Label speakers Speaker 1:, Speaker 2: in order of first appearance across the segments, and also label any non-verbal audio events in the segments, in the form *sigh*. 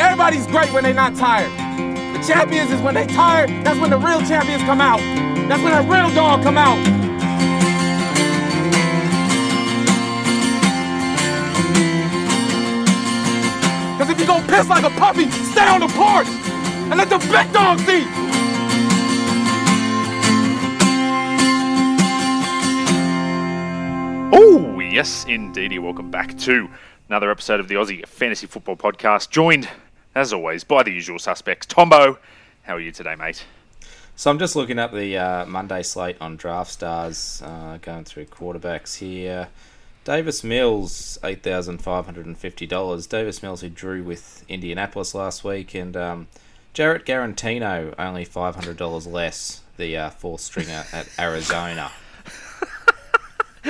Speaker 1: Everybody's great when they're not tired. The champions is when they tired. That's when the real champions come out. That's when the real dog come out. Because if you go piss like a puppy, stay on the porch and let the big dogs eat.
Speaker 2: Oh, yes, indeedy. Welcome back to another episode of the Aussie Fantasy Football Podcast. Joined, as always, by the usual suspects. Tombo, how are you today, mate?
Speaker 3: So I'm just looking up the uh, Monday slate on Draft Stars, uh, going through quarterbacks here. Davis Mills, eight thousand five hundred and fifty dollars. Davis Mills, who drew with Indianapolis last week, and um, Jarrett Garantino, only five hundred dollars less. The uh, fourth stringer at *laughs* Arizona.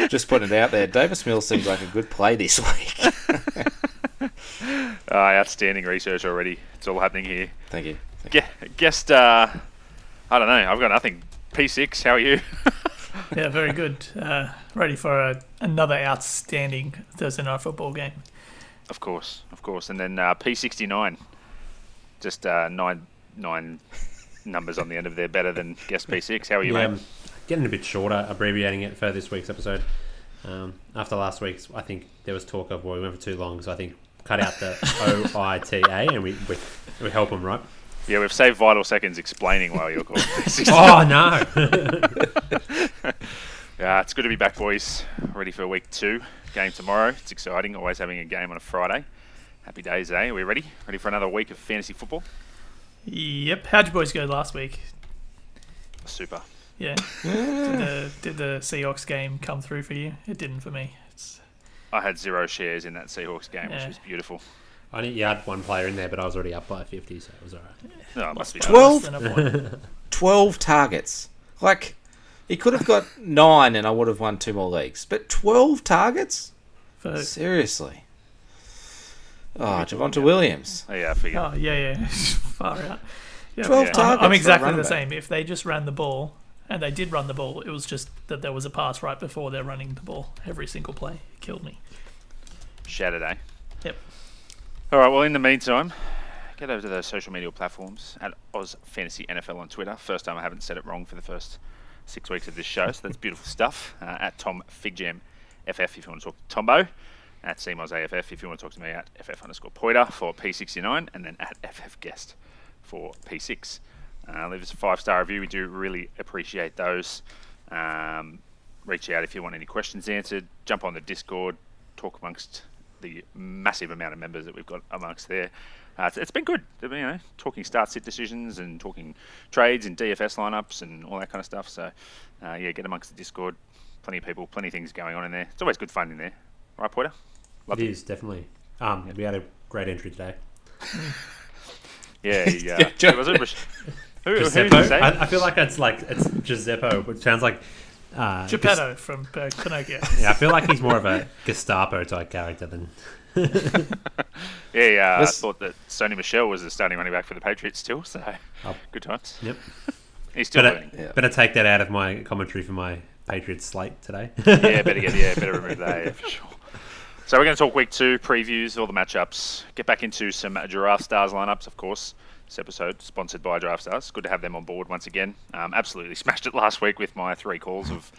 Speaker 3: just putting it out there. Davis Mills seems like a good play this week. *laughs*
Speaker 2: Uh, outstanding research already. It's all happening here.
Speaker 3: Thank you.
Speaker 2: Gue- guest, uh, I don't know. I've got nothing. P6, how are you? *laughs*
Speaker 4: Yeah, very good. Uh, ready for a, another outstanding Thursday night football game.
Speaker 2: of course, of course. And then uh, P69. Just uh, nine nine numbers on the end of there, better than guest P6. How are you,
Speaker 5: Yeah,
Speaker 2: mate?
Speaker 5: I'm getting a bit shorter, abbreviating it for this week's episode. Um, after last week's, I think there was talk of well, we went for too long, so I think cut out the O I T A and we, we we help them, right?
Speaker 2: Yeah, we've saved vital seconds explaining why you're called *laughs*
Speaker 5: Oh no! *laughs*
Speaker 2: Yeah, it's good to be back, boys. Ready for week two. Game tomorrow. It's exciting. Always having a game on a Friday. Happy days, eh? Are we ready? Ready for another week of fantasy football?
Speaker 4: Yep. How'd you boys go last week?
Speaker 2: Super.
Speaker 4: Yeah. *laughs* did, the, did the Seahawks game come through for you? It didn't for me. It's,
Speaker 2: I had zero shares in that Seahawks game, which was beautiful.
Speaker 5: I only you had one player in there, but I was already up by fifty, so it was alright.
Speaker 2: No, it must be
Speaker 3: Twelve?
Speaker 4: less than a point. *laughs*
Speaker 3: 12 targets. Like, he could have got nine and I would have won two more leagues. But 12 targets?
Speaker 4: For,
Speaker 3: Seriously. Ah, oh, Javonte Williams.
Speaker 2: Oh, yeah, I figured.
Speaker 4: oh, yeah, yeah. *laughs* Far out. Yeah,
Speaker 3: 12
Speaker 2: Yeah.
Speaker 4: I'm,
Speaker 3: targets.
Speaker 4: I'm exactly the
Speaker 3: back.
Speaker 4: same. If they just ran the ball, and they did run the ball, it was just that there was a pass right before they're running the ball. Every single play. It killed me.
Speaker 2: Shattered, eh?
Speaker 4: Yep.
Speaker 2: All right, well, in the meantime, get over to those social media platforms at Oz Fantasy NFL on Twitter. First time I haven't said it wrong for the first six weeks of this show, so that's beautiful *laughs* stuff. Uh, at Tom Figjam FF if you want to talk to Tombo. At CMOS AFF if you want to talk to me at FF underscore Poiter for P69, and then at FF Guest for P6. Uh, leave us a five star review. We do really appreciate those. Um, reach out if you want any questions answered. Jump on the Discord. Talk amongst the massive amount of members that we've got amongst there. Uh, it's, it's been good, you know, talking start sit decisions and talking trades and DFS lineups and all that kind of stuff. So, uh, yeah, get amongst the Discord. Plenty of people, plenty of things going on in there. It's always good fun in there, right, Porter? Love you,
Speaker 5: It is definitely. Um, we had a great entry today. *laughs*
Speaker 2: Yeah, *laughs* yeah.
Speaker 3: Yeah,
Speaker 2: was it? Rich- Who, who
Speaker 5: Giuseppe.
Speaker 2: you?
Speaker 5: I, I feel like it's like it's Giuseppe, which sounds like. Uh,
Speaker 4: Geppetto from uh, Pinocchio.
Speaker 5: Yeah, I feel like he's more of a *laughs* Gestapo type character than. *laughs*
Speaker 2: Yeah, yeah. I thought that Sony Michel was the starting running back for the Patriots still, so
Speaker 5: Oh.
Speaker 2: good times.
Speaker 5: Yep.
Speaker 2: He's still
Speaker 5: Better,
Speaker 2: learning.
Speaker 3: Yeah.
Speaker 5: better take that out of my commentary for my Patriots slate today.
Speaker 2: yeah, better get *laughs* yeah, better remove that yeah, for sure. So we're going to talk week two previews, all the matchups. Get back into some Giraffe Stars lineups, of course. This episode sponsored by Giraffe Stars. Good to have them on board once again. Um, absolutely *laughs* smashed it last week with my three calls of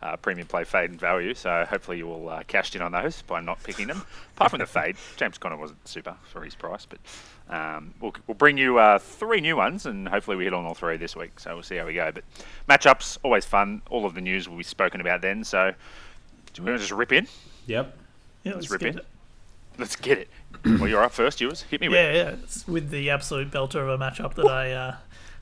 Speaker 2: uh, premium play fade and value. So hopefully you all uh, cashed in on those by not picking them. *laughs* Apart from the fade, James Conner wasn't super for his price, but um, we'll, we'll bring you uh, three new ones, and hopefully we hit on all three this week. So we'll see how we go. But matchups always fun. All of the news will be spoken about then. So do we want to just rip in?
Speaker 5: yep.
Speaker 4: Yeah,
Speaker 2: Let's
Speaker 4: let's
Speaker 2: rip
Speaker 4: get
Speaker 2: in.
Speaker 4: it.
Speaker 2: Let's get it. *clears throat* well, you're up first, yours. Hit me with
Speaker 4: Yeah, yeah. It's with the absolute belter of a matchup that I uh,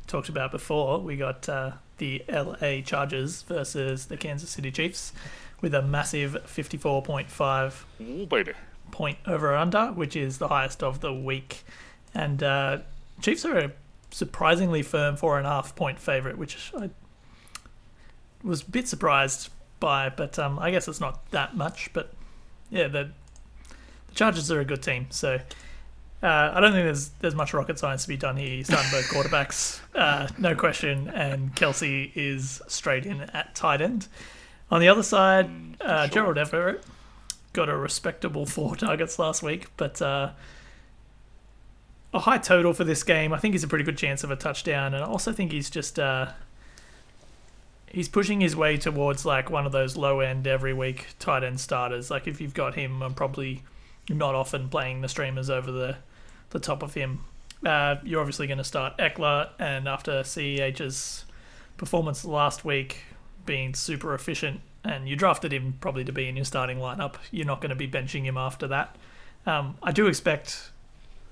Speaker 4: talked about before. We got uh, the LA Chargers versus the Kansas City Chiefs with a massive 54.5
Speaker 2: Ooh, baby.
Speaker 4: point over under, which is the highest of the week. And uh, Chiefs are a surprisingly firm four and a half point favorite, which I was a bit surprised by, but um, I guess it's not that much. But yeah, the, the Chargers are a good team, so uh, I don't think there's there's much rocket science to be done here. He's starting both *laughs* quarterbacks, uh, no question, and Kelce is straight in at tight end. On the other side, uh,
Speaker 2: sure.
Speaker 4: Gerald Everett got a respectable *laughs* four targets last week, but uh, a high total for this game. I think he's a pretty good chance of a touchdown, and I also think he's just uh, he's pushing his way towards like one of those low end every week tight end starters. Like if you've got him, I'm probably not often playing the streamers over the the top of him. Uh, you're obviously going to start Ekeler, and after CEH's performance last week being super efficient, and you drafted him probably to be in your starting lineup, you're not going to be benching him after that. Um, I do expect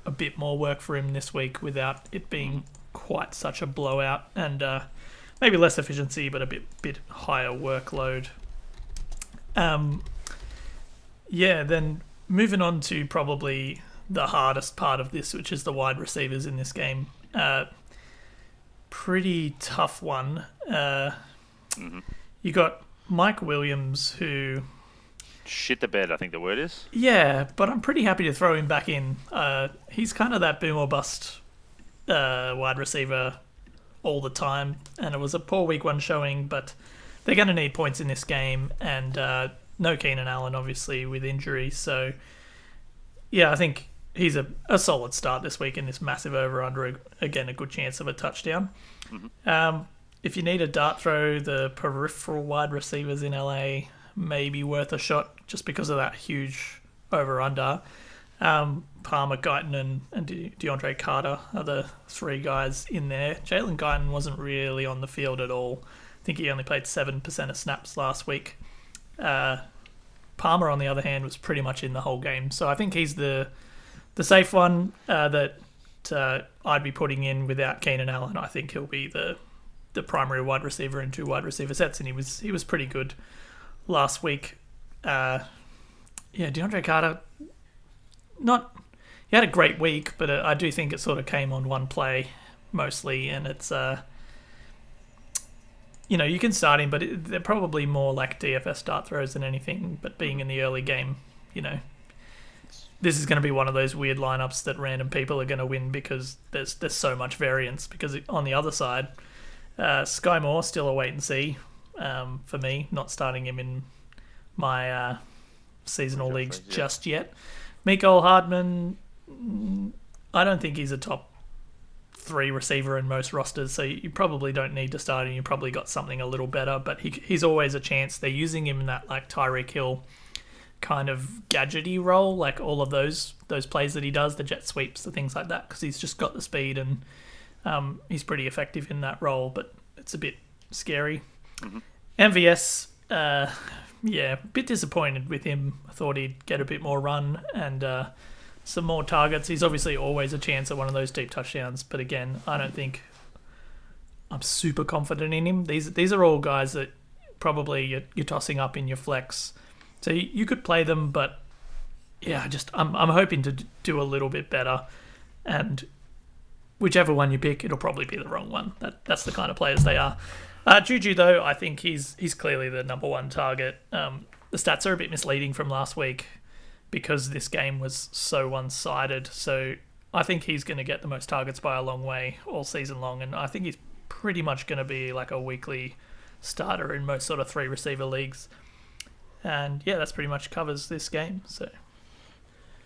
Speaker 4: a bit more work for him this week without it being quite such a blowout, and uh, maybe less efficiency, but a bit bit higher workload. Um, yeah, then moving on to probably the hardest part of this, which is the wide receivers in this game. Uh, pretty tough one. Uh, You got Mike Williams, who
Speaker 2: Shit the bed, I think the word is.
Speaker 4: yeah, but I'm pretty happy to throw him back in. Uh, he's kind of that boom or bust uh, wide receiver all the time, and it was a poor week one showing, but they're going to need points in this game, and uh, no Keenan Allen, obviously, with injury. So, yeah, I think he's a, a solid start this week in this massive over under. Again, a good chance of a touchdown. Um, if you need a dart throw, the peripheral wide receivers in LA may be worth a shot just because of that huge over under. Um, Palmer, Guyton, and, and De- DeAndre Carter are the three guys in there. Jalen Guyton wasn't really on the field at all. I think he only played 7% of snaps last week. Uh, Palmer, on the other hand, was pretty much in the whole game. So I think he's the the safe one uh, that uh, I'd be putting in without Keenan Allen. I think he'll be the the primary wide receiver in two wide receiver sets, and he was he was pretty good last week. Uh, yeah, DeAndre Carter, not he had a great week, but uh, I do think it sort of came on one play mostly, and it's uh, you know you can start him, but it, they're probably more like DFS start throws than anything. But being in the early game, you know, this is going to be one of those weird lineups that random people are going to win because there's there's so much variance. Because on the other side, uh, Sky Moore still a wait and see um, for me. Not starting him in my uh, seasonal leagues just yet. Mecole Hardman, I don't think he's a top three receiver in most rosters, so you probably don't need to start him. You probably got something a little better, but he, he's always a chance. They're using him in that like Tyreek Hill kind of gadgety role, like all of those those plays that he does, the jet sweeps, the things like that, because he's just got the speed and um, he's pretty effective in that role. But it's a bit scary. MVS, uh, yeah, a bit disappointed with him. I thought he'd get a bit more run and uh, some more targets. He's obviously always a chance at one of those deep touchdowns, but again, I don't think I'm super confident in him. These these are all guys that probably you're, you're tossing up in your flex, so you, you could play them, but yeah, just I'm I'm hoping to do a little bit better, and whichever one you pick, it'll probably be the wrong one. That that's the kind of players they are. Uh, Juju though, I think he's he's clearly the number one target. Um, the stats are a bit misleading from last week because this game was so one-sided. So I think he's going to get the most targets by a long way all season long, and I think he's pretty much going to be like a weekly starter in most sort of three receiver leagues. And yeah, that's pretty much covers this game. So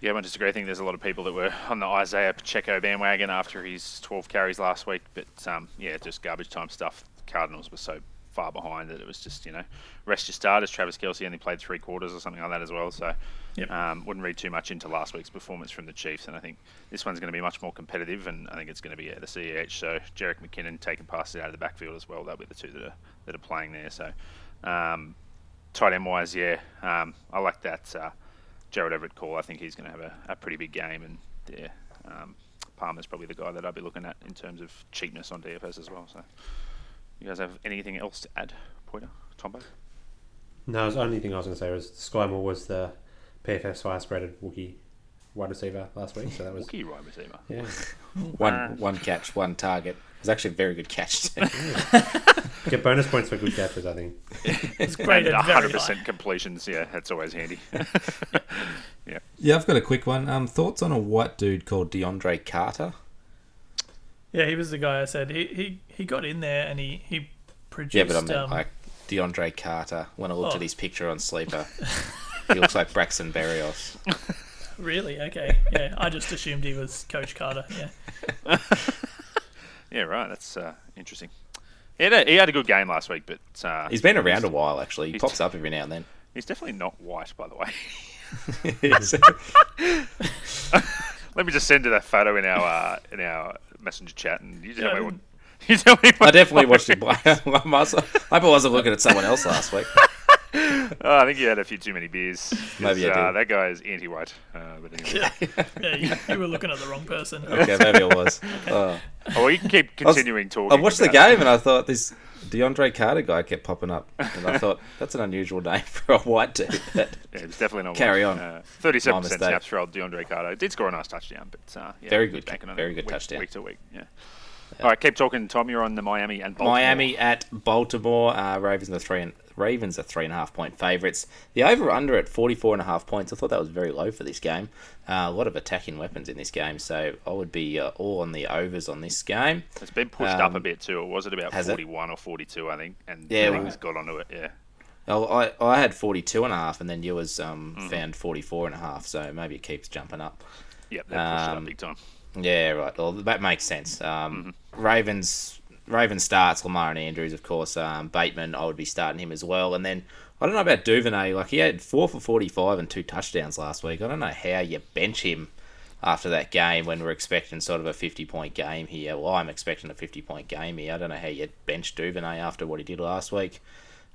Speaker 2: Yeah, I disagree. I think there's a lot of people that were on the Isaiah Pacheco bandwagon after his 12 carries last week, but um, yeah, just garbage time stuff. Cardinals were so far behind that it was just you know rest your starters. Travis Kelce only played three quarters or something like that as well, so
Speaker 4: Yep.
Speaker 2: um, wouldn't read too much into last week's performance from the Chiefs. And I think this one's going to be much more competitive, and I think it's going to be at the CEH. So Jerick McKinnon taking passes out of the backfield as well. That'll be the two that are that are playing there. So um, tight end wise, yeah, um, I like that. Uh, Gerald Everett call. I think he's going to have a, a pretty big game, and yeah, um, Palmer's probably the guy that I'd be looking at in terms of cheapness on DFS as well. So, you guys have anything else to add, Pointer, Tombo?
Speaker 5: No, the only thing I was going to say was Sky Moore was the PFF's highest rated Wookiee wide receiver last week, so that was
Speaker 2: Rookie wide receiver.
Speaker 5: yeah. *laughs*
Speaker 3: One one catch, one target. It was actually a very good catch. *laughs*
Speaker 5: Get bonus points for good catches, I think. *laughs*
Speaker 4: it's great
Speaker 2: And 100% completions. Yeah, that's always handy.
Speaker 3: yeah, Yeah, I've got a quick one. Um, thoughts on a white dude called DeAndre Carter?
Speaker 4: Yeah, he was the guy I said he he, he got in there and he he produced.
Speaker 3: Yeah, but I meant
Speaker 4: um,
Speaker 3: like DeAndre Carter. When I looked
Speaker 4: Oh.
Speaker 3: at his picture on Sleeper, he looks like Braxton Berrios. *laughs*
Speaker 4: Really? Okay. Yeah, I just assumed he was Coach Carter. Yeah. *laughs*
Speaker 2: Yeah, right. That's uh, interesting. He had, a, he had a good game last week, but uh,
Speaker 3: He's been around a while, actually. He pops up every now and then.
Speaker 2: he's definitely not white, by the way. *laughs* Let me just send you that photo in our uh, in our messenger chat, and you tell
Speaker 4: Yeah,
Speaker 2: me what. You tell me what
Speaker 3: I definitely watched him play. I must- I hope I wasn't looking at someone else last week. *laughs*
Speaker 2: Oh, I think you had a few too many beers. 'cause,
Speaker 3: Maybe I
Speaker 2: uh,
Speaker 3: did.
Speaker 2: that guy is anti-white. Uh, but anyway.
Speaker 4: Yeah, *laughs* you, you were looking at the wrong person. *laughs*
Speaker 3: Okay, maybe it was. Oh.
Speaker 2: oh, well, you can keep
Speaker 3: was-
Speaker 2: continuing talking.
Speaker 3: I watched the
Speaker 2: about-
Speaker 3: game and I thought this DeAndre Carter guy kept popping up, and I thought that's an unusual name for a white dude.
Speaker 2: Yeah, it's definitely not.
Speaker 3: Carry
Speaker 2: white.
Speaker 3: on.
Speaker 2: Uh, Thirty-seven percent snaps for old DeAndre Carter. Did score a nice touchdown, but uh, yeah,
Speaker 3: Very good-
Speaker 2: banking on it
Speaker 3: very good
Speaker 2: week,
Speaker 3: touchdown.
Speaker 2: week to week. Yeah. All right, keep talking, Tom. You're on the Miami and Baltimore.
Speaker 3: Miami at Baltimore. Uh, Ravens are three and Ravens are three and a half point favourites. The over under at 44 and a half points. I thought that was very low for this game. Uh, a lot of attacking weapons in this game, so I would be uh, all on the overs on this game.
Speaker 2: It's been pushed up a
Speaker 3: Um,
Speaker 2: bit too. Or was it about
Speaker 3: has it?
Speaker 2: 41 or 42? I think. And
Speaker 3: Yeah, well-
Speaker 2: got onto it. Yeah.
Speaker 3: Oh, I, I had 42 and a half, and then you was um,
Speaker 2: Mm-hmm.
Speaker 3: found 44 and a half, so maybe it keeps jumping up.
Speaker 2: Yep. They pushed it up
Speaker 3: Um,
Speaker 2: big time.
Speaker 3: Yeah, right. Well, that makes sense. Um,
Speaker 2: Mm-hmm.
Speaker 3: Ravens Ravens starts Lamar and Andrews, of course. Um, Bateman, I would be starting him as well. And then I don't know about Duvernay. Like he had four for forty-five and two touchdowns last week. I don't know how you bench him after that game when we're expecting sort of a fifty-point game here. Well, I'm expecting a fifty-point game here. I don't know how you bench Duvernay after what he did last week.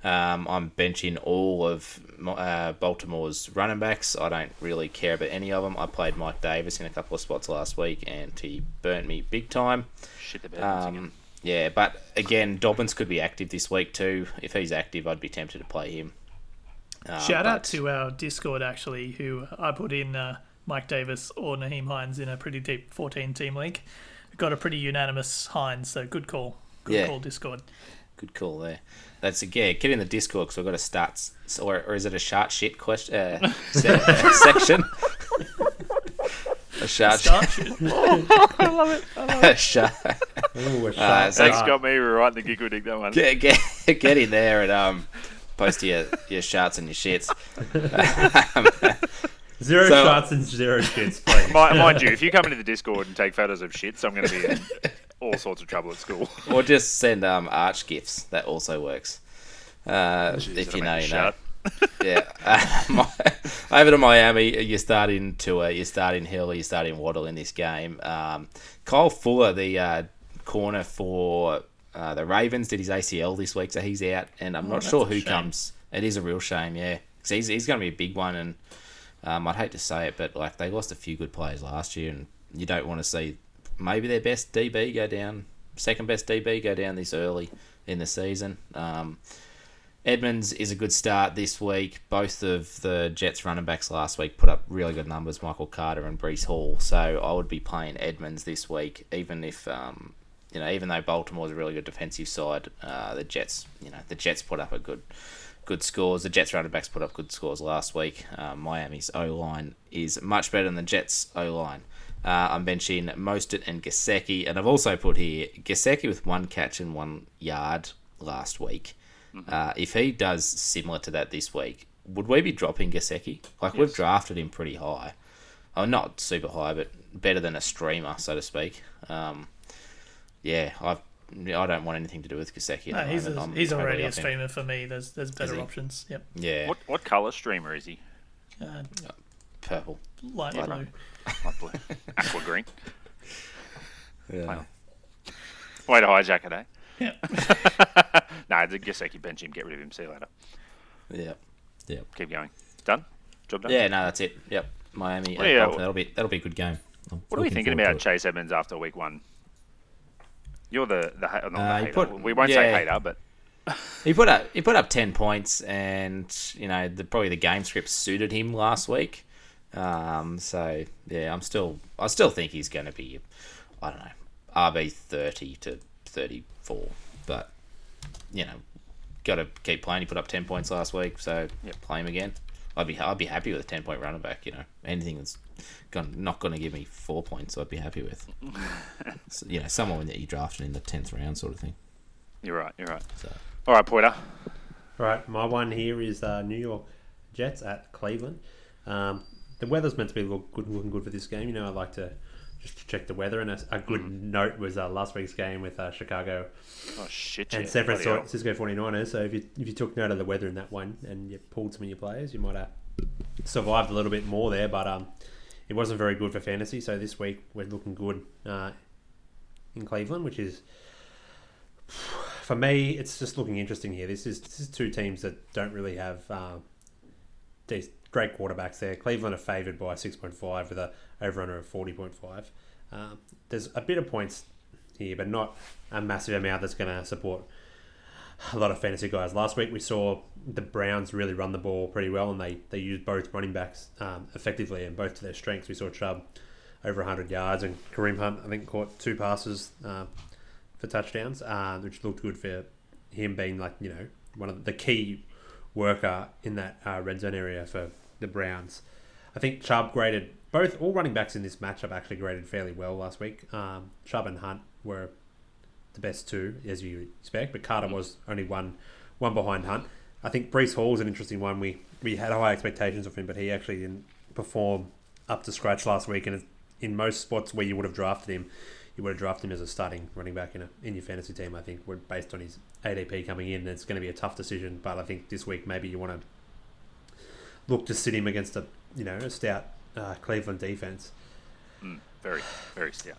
Speaker 3: Um, I'm benching all of uh, Baltimore's running backs. I don't really care about any of them. I played Mike Davis in a couple of spots last week, and he burnt me big time.
Speaker 2: Shit the bed once again.
Speaker 3: Um, yeah, but again, Dobbins could be active this week too. If he's active, I'd be tempted to play him. Um,
Speaker 4: Shout out to our Discord actually, who I put in uh, Mike Davis or Nyheim Hines in a pretty deep 14 team league. Got a pretty unanimous Hines, so good call. Good
Speaker 3: Yeah.
Speaker 4: call, Discord.
Speaker 3: Good call there. That's yeah. Get in the Discord because we've got a stats, or, or is it a shart shit question uh, se- *laughs* section? A shart.
Speaker 4: Start shoot.
Speaker 3: a *laughs* shart.
Speaker 5: Ooh, a
Speaker 3: Uh, so-
Speaker 2: Thanks, got me right in the gig dig that one.
Speaker 3: Get, get, get in there and um, post your your sharts and your shits. *laughs*
Speaker 5: Zero
Speaker 3: So-
Speaker 5: shots and zero shits, please. *laughs*
Speaker 2: Mi- Mind you, if you come into the Discord and take photos of shits, I'm going to be in all sorts of trouble at school.
Speaker 3: or just send um arch gifs. That also works. Uh,
Speaker 2: Jeez,
Speaker 3: if you know,
Speaker 2: me
Speaker 3: you
Speaker 2: shut.
Speaker 3: know. Yeah. *laughs* Over to Miami, you're starting to uh, you're starting Hill, you're starting Waddle in this game. Um, Kyle Fuller, the uh, corner for uh, the Ravens, did his ACL this week, so he's out, and I'm not sure who comes. It is a real shame, yeah. 'Cause he's he's going to be a big one, and um, I'd hate to say it, but like they lost a few good players last year, and you don't want to see maybe their best DB go down, second best DB go down this early in the season. Um, Edmonds is a good start this week. Both of the Jets running backs last week put up really good numbers, Michael Carter and Breece Hall. So I would be playing Edmonds this week, even if um, you know, even though Baltimore's a really good defensive side, uh, the Jets, you know, the Jets put up a good good scores. The Jets running backs put up good scores last week. Uh, Miami's O line is much better than the Jets O line. Uh, I'm benching Mostert and Gesicki, and I've also put here Gesicki with one catch and one yard last week. Uh, if he does similar to that this week, would we be dropping Gesicki? Like we've drafted him pretty high. Oh, not super high, but better than a streamer, so to speak. Um, yeah, I've. I don't want anything to do with Gesicki.
Speaker 4: No, he's
Speaker 3: moment.
Speaker 4: a,
Speaker 3: I'm
Speaker 4: he's
Speaker 3: totally
Speaker 4: already a
Speaker 3: off him.
Speaker 4: streamer for me. There's there's better options. Yep.
Speaker 3: Yeah,
Speaker 2: What what colour streamer is he?
Speaker 4: Uh,
Speaker 3: purple.
Speaker 4: light
Speaker 3: Yeah.
Speaker 4: blue.
Speaker 2: Light blue. Aqua *laughs* green.
Speaker 3: Yeah.
Speaker 2: Way to hijack it, eh?
Speaker 4: Yeah. *laughs* *laughs*
Speaker 2: nah, the Gesicki bench him, get rid of him, see you later.
Speaker 3: Yeah. Yeah.
Speaker 2: Keep going. Done? Job done?
Speaker 3: Yeah, no, that's it. Yep. Miami.
Speaker 2: Well, yeah,
Speaker 3: that'll be that'll be a good game. I'm
Speaker 2: What are we thinking about. Chase Edmonds after week one? You're the the not the
Speaker 3: Uh,
Speaker 2: hater.
Speaker 3: put-
Speaker 2: we won't say hater, but *laughs*
Speaker 3: He put up he put up ten points, and you know the probably the game script suited him last week. Um, so yeah, I'm still I still think he's going to be I don't know RB thirty to thirty four, you know got to keep playing. He put up ten points last week, so
Speaker 2: Yep.
Speaker 3: play him again. I'd be I'd be happy with a ten point running back. You know anything that's gonna, not going to give me four points, I'd be happy with. *laughs* so, you know someone that you drafted in the tenth round, sort of thing.
Speaker 2: you're right. You're right.
Speaker 3: So.
Speaker 2: All right, Pointer.
Speaker 5: All right, my one here is uh, New York Jets at Cleveland. Um, the weather's meant to be look good, looking good for this game. You know, I like to just to check the weather. And a, a good note was uh, last week's game with uh, Chicago
Speaker 2: Oh shit!
Speaker 5: and
Speaker 2: yeah,
Speaker 5: San. Francisco 49ers. So if you if you took note of the weather in that one and you pulled some of your players, you might have survived a little bit more there. But um, it wasn't very good for fantasy. So this week we're looking good uh, in Cleveland, which is for me. It's just looking interesting here. This is this is two teams that don't really have uh, these great quarterbacks there. Cleveland are favoured by 6.5 with a over under of 40.5. Um, there's a bit of points here, but not a massive amount that's going to support a lot of fantasy guys. Last week we saw the Browns really run the ball pretty well, and they, they used both running backs um, effectively and both to their strengths. We saw Chubb over 100 yards, and Kareem Hunt I think caught two passes uh, for touchdowns, uh, which looked good for him being like you know one of the key worker in that uh, red zone area for the Browns. I think Chubb graded both all running backs in this matchup actually graded fairly well last week. Um, Chubb and Hunt were the best two, as you expect, but Carter was only one one behind Hunt. I think Breece Hall is an interesting one. We we had high expectations of him, but he actually didn't perform up to scratch last week. And in most spots where you would have drafted him, you would have drafted him as a starting running back in a, in your fantasy team. I think based on his ADP coming in. It's going to be a tough decision, but I think this week maybe you want to look to sit him against a you know a stout uh, Cleveland defense.
Speaker 2: Mm, very, very stout.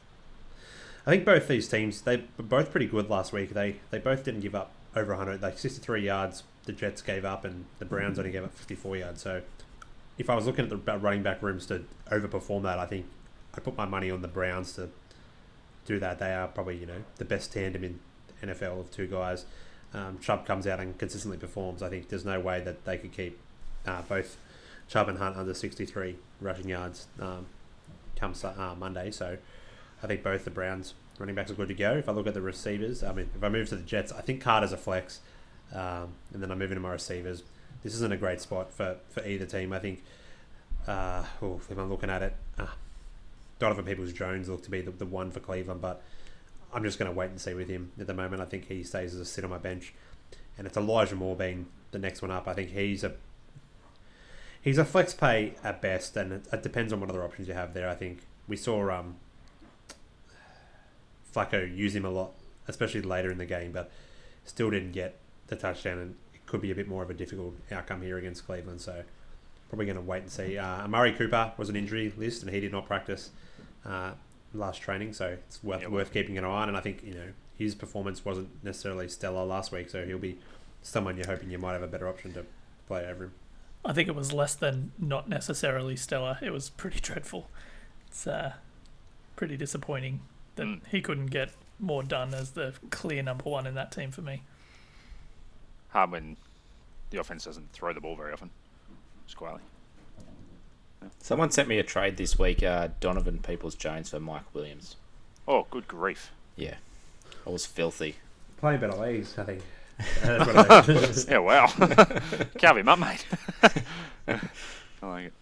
Speaker 5: I think both these teams they were both pretty good last week. They they both didn't give up over 100. Like 63 yards, the Jets gave up, and the Browns only gave up 54 yards. So if I was looking at the running back rooms to overperform that, I think I put my money on the Browns to do that. They are probably you know the best tandem in NFL of two guys. Um, Chubb comes out and consistently performs. I think there's no way that they could keep uh, both Chubb and Hunt under 63 rushing yards um, come uh, Monday. So I think both the Browns running backs are good to go. If I look at the receivers, I mean, if I move to the Jets, I think Carter's a flex, um, and then I move into my receivers. This isn't a great spot for, for either team. I think, uh, oh, if I'm looking at it, uh, Donovan Peoples Jones looked to be the, the one for Cleveland, but I'm just going to wait and see with him at the moment. I think he stays as a sit on my bench, and it's Elijah Moore being the next one up. I think he's a he's a flex pay at best, and it, it depends on what other options you have there. I think we saw um, Flacco use him a lot, especially later in the game, but still didn't get the touchdown, and it could be a bit more of a difficult outcome here against Cleveland. So probably going to wait and see. Uh, Amari Cooper was an injury list, and he did not practice uh, last training, so it's worth
Speaker 2: Yeah,
Speaker 5: worth keeping an eye on. And I think you know his performance wasn't necessarily stellar last week, so he'll be someone you're hoping you might have a better option to play over him.
Speaker 4: I think it was less than not necessarily stellar. It was pretty *laughs* dreadful. It's uh, pretty disappointing that
Speaker 2: Mm.
Speaker 4: he couldn't get more done as the clear number one in that team for me.
Speaker 2: Hard when the offense doesn't throw the ball very often. Squally.
Speaker 3: Someone sent me a trade this week, uh, Donovan Peoples Jones for Mike Williams.
Speaker 2: Oh, good grief.
Speaker 3: Yeah. I was filthy.
Speaker 5: Playing better leagues, I think. *laughs* That's what I- *laughs* *laughs*
Speaker 2: Yeah, wow. Carve him up, mate. I like it.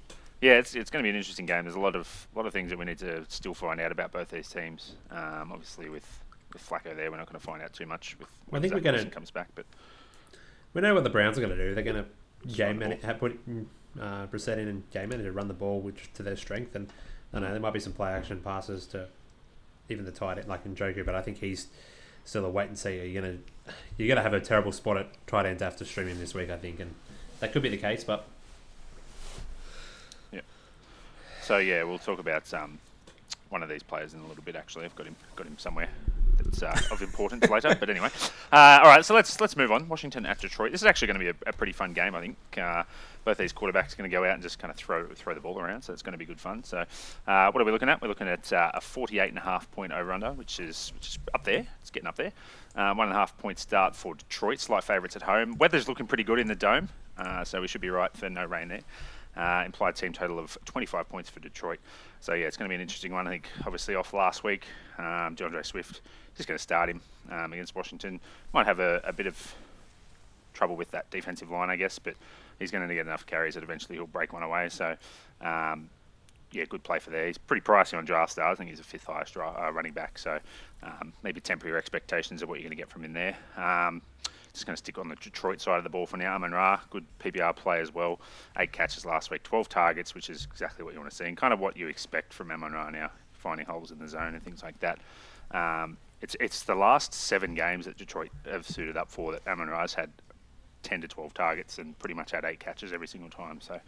Speaker 2: Yeah, it's, it's going to be an interesting game. There's a lot of lot of things that we need to still find out about both these teams. Um, obviously, with, with Flacco there, we're not going to find out too much. With when
Speaker 5: I think
Speaker 2: Zach
Speaker 5: we're gonna-
Speaker 2: Wilson comes back, but
Speaker 5: we know what the Browns are going to do. They're going to
Speaker 2: Just
Speaker 5: game
Speaker 2: run
Speaker 5: man- put uh, and game manager run the ball which to their strength, and I know there might be some play action passes to even the tight end like Njoku, but I think he's still a wait and see. You're to you're to have a terrible spot at tight end to have to stream him this week, I think, and that could be the case, but yeah,
Speaker 2: So yeah, we'll talk about um, one of these players in a little bit. Actually, I've got him got him somewhere that's uh, of importance later. But anyway, uh, all right. So let's let's move on. Washington at Detroit. This is actually going to be a, a pretty fun game. I think uh, both these quarterbacks are going to go out and just kind of throw throw the ball around. So it's going to be good fun. So uh, what are we looking at? We're looking at uh, a 48 and a half point over under, which is which is up there. It's getting up there. Uh, one and a half point start for Detroit. Slight favourites at home. Weather's looking pretty good in the dome, uh, so we should be right for no rain there. Uh, implied team total of 25 points for Detroit. So yeah, it's going to be an interesting one. I think obviously off last week, um, DeAndre Swift just going to start him um, against Washington. Might have a, a bit of trouble with that defensive line, I guess, but he's going to get enough carries that eventually he'll break one away. So um, yeah, good play for there. He's pretty pricey on draft stars. I think he's the fifth highest uh, running back. So um, maybe temper your expectations of what you're going to get from him there. Um, just going to stick on the Detroit side of the ball for now. Amon Ra, good PPR play as well. Eight catches last week, 12 targets, which is exactly what you want to see, and kind of what you expect from Amon Ra now, finding holes in the zone and things like that. Um, it's it's the last seven games that Detroit have suited up for that Amon Ra's had 10 to 12 targets and pretty much had eight catches every single time. So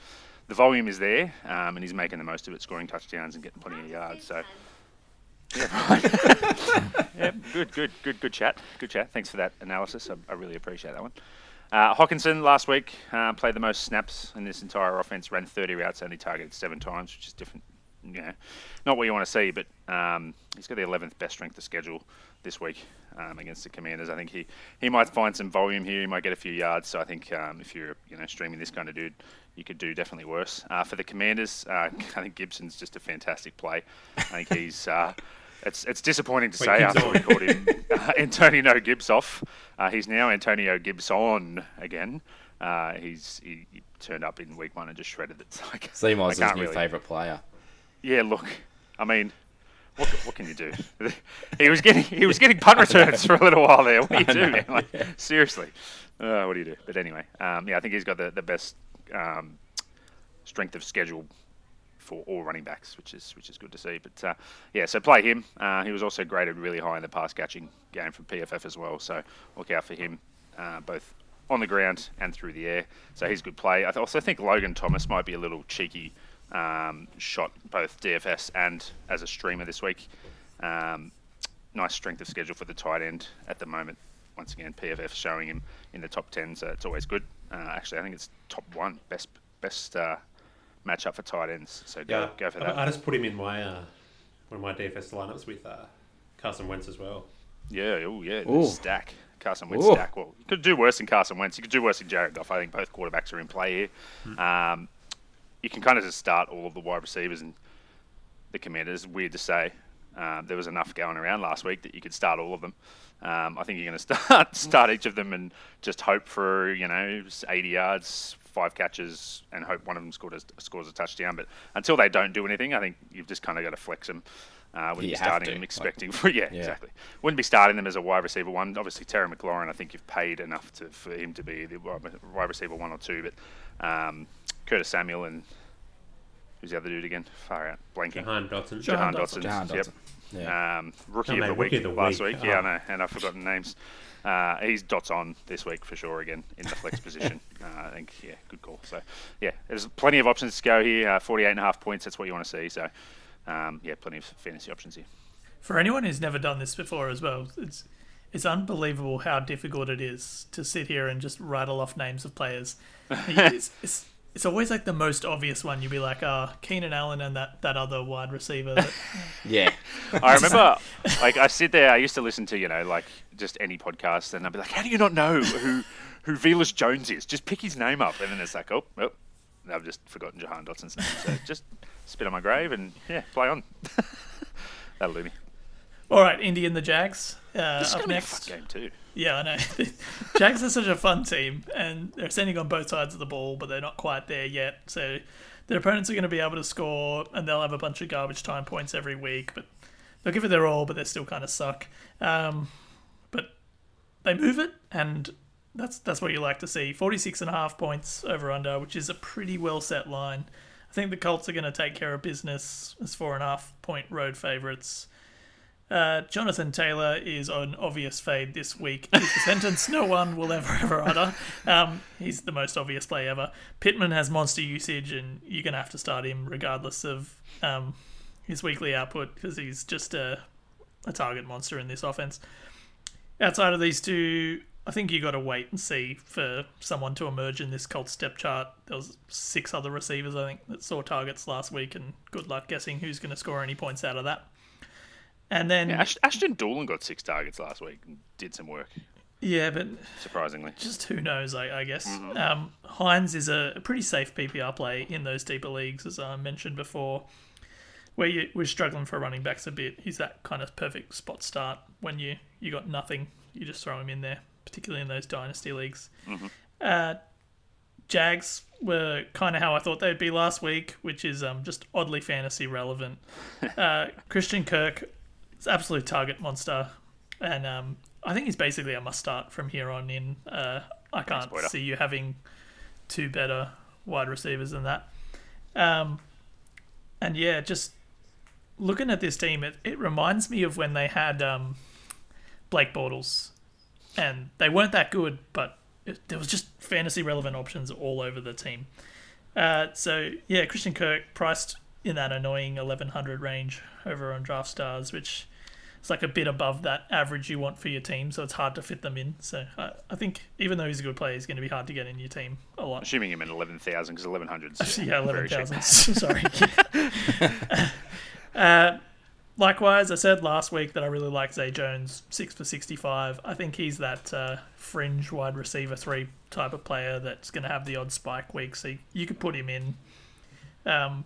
Speaker 2: the volume is there, um, and he's making the most of it, scoring touchdowns and getting plenty of yards. So. Yeah, *laughs* right. *laughs* yeah, good, good, good, good chat. Good chat. Thanks for that analysis. I, I really appreciate that one. Uh, Hockenson last week uh, played the most snaps in this entire offense, ran 30 routes, only targeted seven times, which is different. You know, not what you want to see, but um, he's got the 11th best strength of schedule this week um, against the Commanders. I think he, he might find some volume here. He might get a few yards. So I think um, if you're you know streaming this kind of dude, you could do definitely worse. Uh, for the Commanders, uh, *laughs* I think Gibson's just a fantastic play. I think he's. Uh, it's it's disappointing to
Speaker 5: Wait,
Speaker 2: say
Speaker 5: Gibbs
Speaker 2: after
Speaker 5: on.
Speaker 2: we called him *laughs* uh, Antonio Gibbs off. Uh, he's now Antonio Gibson again. Uh, he's he, he turned up in week one and just shredded it. *laughs* So I, ca- I
Speaker 3: Seymour's his
Speaker 2: can't
Speaker 3: new
Speaker 2: really-
Speaker 3: favourite player.
Speaker 2: Yeah, look, I mean, what, what can you do? *laughs* he was getting he was getting punt *laughs* returns for a little while there. What do you do,
Speaker 3: know?
Speaker 2: Like, Seriously, uh, what do you do? But anyway, um, yeah, I think he's got the the best um, strength of schedule for all running backs, which is which is good to see. But uh, yeah, so play him. Uh, he was also graded really high in the pass catching game from PFF as well. So look out for him, uh, both on the ground and through the air. So he's good play. I th- also think Logan Thomas might be a little cheeky um, shot, both DFS and as a streamer this week. Um, nice strength of schedule for the tight end at the moment. Once again, PFF showing him in the top ten, so it's always good. Uh, actually, I think it's top one best best uh, matchup for tight ends. So go,
Speaker 5: Yeah,
Speaker 2: go for
Speaker 5: I,
Speaker 2: that.
Speaker 5: I just put him in my uh, one of my DFS lineups with uh, Carson Wentz as well.
Speaker 2: Yeah, oh yeah,
Speaker 3: Ooh.
Speaker 2: stack. Carson Wentz
Speaker 3: Ooh.
Speaker 2: stack. Well, you could do worse than Carson Wentz. You could do worse than Jared Goff. I think both quarterbacks are in play here. Um, you can kind of just start all of the wide receivers and the commanders. Weird to say. Um, there was enough going around last week that you could start all of them. Um, I think you're going *laughs* to start start each of them and just hope for you know 80 yards, five catches, and hope one of them scored a, scores a touchdown. But until they don't do anything, I think you've just kind of got to flex them. Uh, wouldn't
Speaker 3: You
Speaker 2: be starting them
Speaker 3: like-
Speaker 2: expecting for *laughs* yeah,
Speaker 3: Yeah.
Speaker 2: exactly. Wouldn't be starting them as a wide receiver one. Obviously, Terry McLaurin, I think you've paid enough to for him to be the wide wide receiver one or two. But um, Curtis Samuel and who's the other dude again? Far out, blanking.
Speaker 5: Jahan Dotson.
Speaker 4: Jahan
Speaker 2: Jahan Dotson.
Speaker 3: Jahan
Speaker 2: Yep.
Speaker 3: Yeah.
Speaker 2: Um, rookie
Speaker 5: Oh,
Speaker 2: of the week
Speaker 5: rookie of the
Speaker 2: last
Speaker 5: week.
Speaker 2: week. Yeah, I
Speaker 5: Oh.
Speaker 2: know, and I've forgotten names. Uh, he's dots on this week for sure again in the flex *laughs* position. Uh, I think, yeah, good call. So, yeah, there's plenty of options to go here. Uh, 48 and a half points, that's what you want to see. So, um, yeah, plenty of fantasy options here.
Speaker 4: For anyone who's never done this before as well, it's it's unbelievable how difficult it is to sit here and just rattle off names of players. *laughs* it's, it's, it's always like the most obvious one. You'd be like, ah, Keenan Allen and that, that other wide receiver. That, *laughs*
Speaker 3: Yeah. *laughs*
Speaker 2: I remember, like, I sit there. I used to listen to, you know, like just any podcast, and I'd be like, "How do you not know who who Velus Jones is? Just pick his name up." And then it's like, "Oh, oh, I've just forgotten Jahan Dotson's name." So *laughs* just spit on my grave and yeah, play on. That'll do me.
Speaker 4: all right, Indy and the Jags uh,
Speaker 2: This is
Speaker 4: up
Speaker 2: gonna be a
Speaker 4: next.
Speaker 2: fun game too.
Speaker 4: Yeah, I know. *laughs* Jags are such a fun team, and they're sending on both sides of the ball, but they're not quite there yet. So their opponents are going to be able to score, and they'll have a bunch of garbage time points every week. But they'll give it their all, but they still kind of suck. Um, but they move it, and that's that's what you like to see. 46 and a half points over under, which is a pretty well set line. I think the Colts are going to take care of business as four and a half point road favourites. Uh, Jonathan Taylor is an obvious fade this week. Is sentence no one will ever ever utter. Um, he's the most obvious play ever. Pittman has monster usage, and you're gonna have to start him regardless of um, his weekly output because he's just a, a target monster in this offense. Outside of these two, I think you got to wait and see for someone to emerge in this cult step chart. There was six other receivers I think that saw targets last week, and good luck guessing who's going to score any points out of that. And then
Speaker 2: Yeah, Ash- Ashton Dulin got six targets last week and did some work,
Speaker 4: yeah, but
Speaker 2: surprisingly.
Speaker 4: just who knows, I, I guess. Um, Hines is a, a pretty safe PPR play in those deeper leagues, as I mentioned before, where you, we're struggling for running backs a bit. He's that kind of perfect spot start when you, you got nothing, you just throw him in there, particularly in those dynasty leagues. Uh, Jags were kind of how I thought they'd be last week, which is um, just oddly fantasy relevant. *laughs* Uh, Christian Kirk is absolute target monster, and um, I think he's basically a must start from here on in. Uh, I can't see you having two better wide receivers than that. Um, and yeah, just looking at this team, it, it reminds me of when they had um, Blake Bortles, and they weren't that good, but it, there was just fantasy relevant options all over the team. Uh, so yeah, Christian Kirk priced in that annoying 1100 range over on Draft Stars, which is like a bit above that average you want for your team, so it's hard to fit them in. So I, I think even though he's a good player, he's going to be hard to get in your team a lot.
Speaker 2: Assuming him at 11,000 because 1100's *laughs*
Speaker 4: yeah,
Speaker 2: very cheap.
Speaker 4: 11,000. *laughs* Sorry. *laughs* uh, likewise, I said last week that I really like Zay Jones, 6 for 65. I think he's that uh, fringe wide receiver 3 type of player that's going to have the odd spike week. So you could put him in um,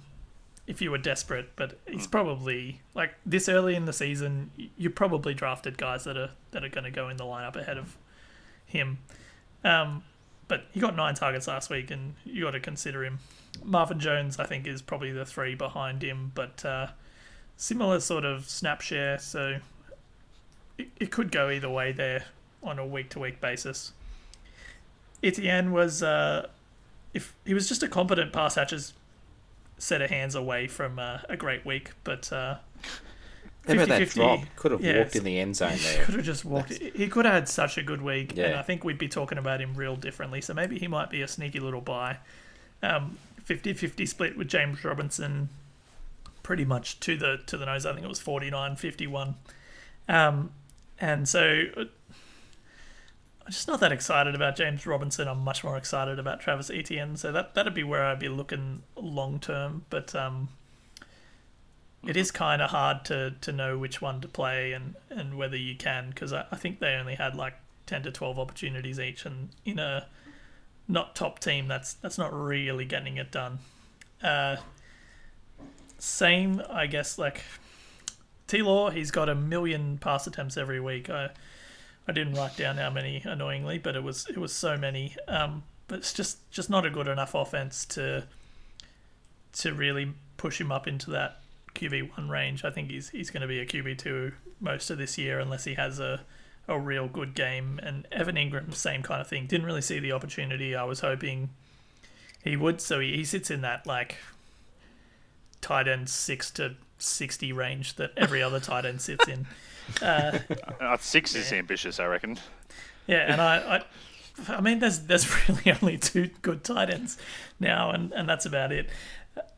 Speaker 4: if you were desperate, but he's probably, like, this early in the season, you probably drafted guys that are, that are going to go in the lineup ahead of him. Um, but he got nine targets last week, and you got to consider him. Marvin Jones, I think, is probably the three behind him, but uh, similar sort of snap share, so it, it could go either way there on a week to week basis. Etienne was, uh, if he was just a competent pass catcher's set of hands away from uh, a great week, but uh,
Speaker 3: How about that
Speaker 4: 50-50.
Speaker 3: drop? Could have
Speaker 4: Yeah,
Speaker 3: walked in the end zone *laughs* there.
Speaker 4: could have just walked. He could have had such a good week, and I think we'd be talking about him real differently. So maybe he might be a sneaky little buy. Um, 50-50 split with James Robinson, pretty much to the to the nose. I think it was 49-51. Um, and so I'm just not that excited about James Robinson. I'm much more excited about Travis Etienne. So that that'd be where I'd be looking long term. But um, it is kind of hard to, to know which one to play and, and whether you can because I, I think they only had like 10 to 12 opportunities each and in a not top team that's that's not really getting it done uh, same I guess like T-Law he's got a million pass attempts every week I I didn't write down how many annoyingly but it was it was so many um, but it's just just not a good enough offense to to really push him up into that QB one range. I think he's he's going to be a QB two most of this year unless he has a a real good game. And Evan Engram, same kind of thing. Didn't really see the opportunity I was hoping he would. So he, he sits in that like tight end six to sixty range that every other tight end sits in. *laughs* Uh, *laughs*
Speaker 2: Uh, six is ambitious, I reckon.
Speaker 4: yeah, and I, I, I mean, there's there's *laughs* really only two good tight ends now, and, and that's about it.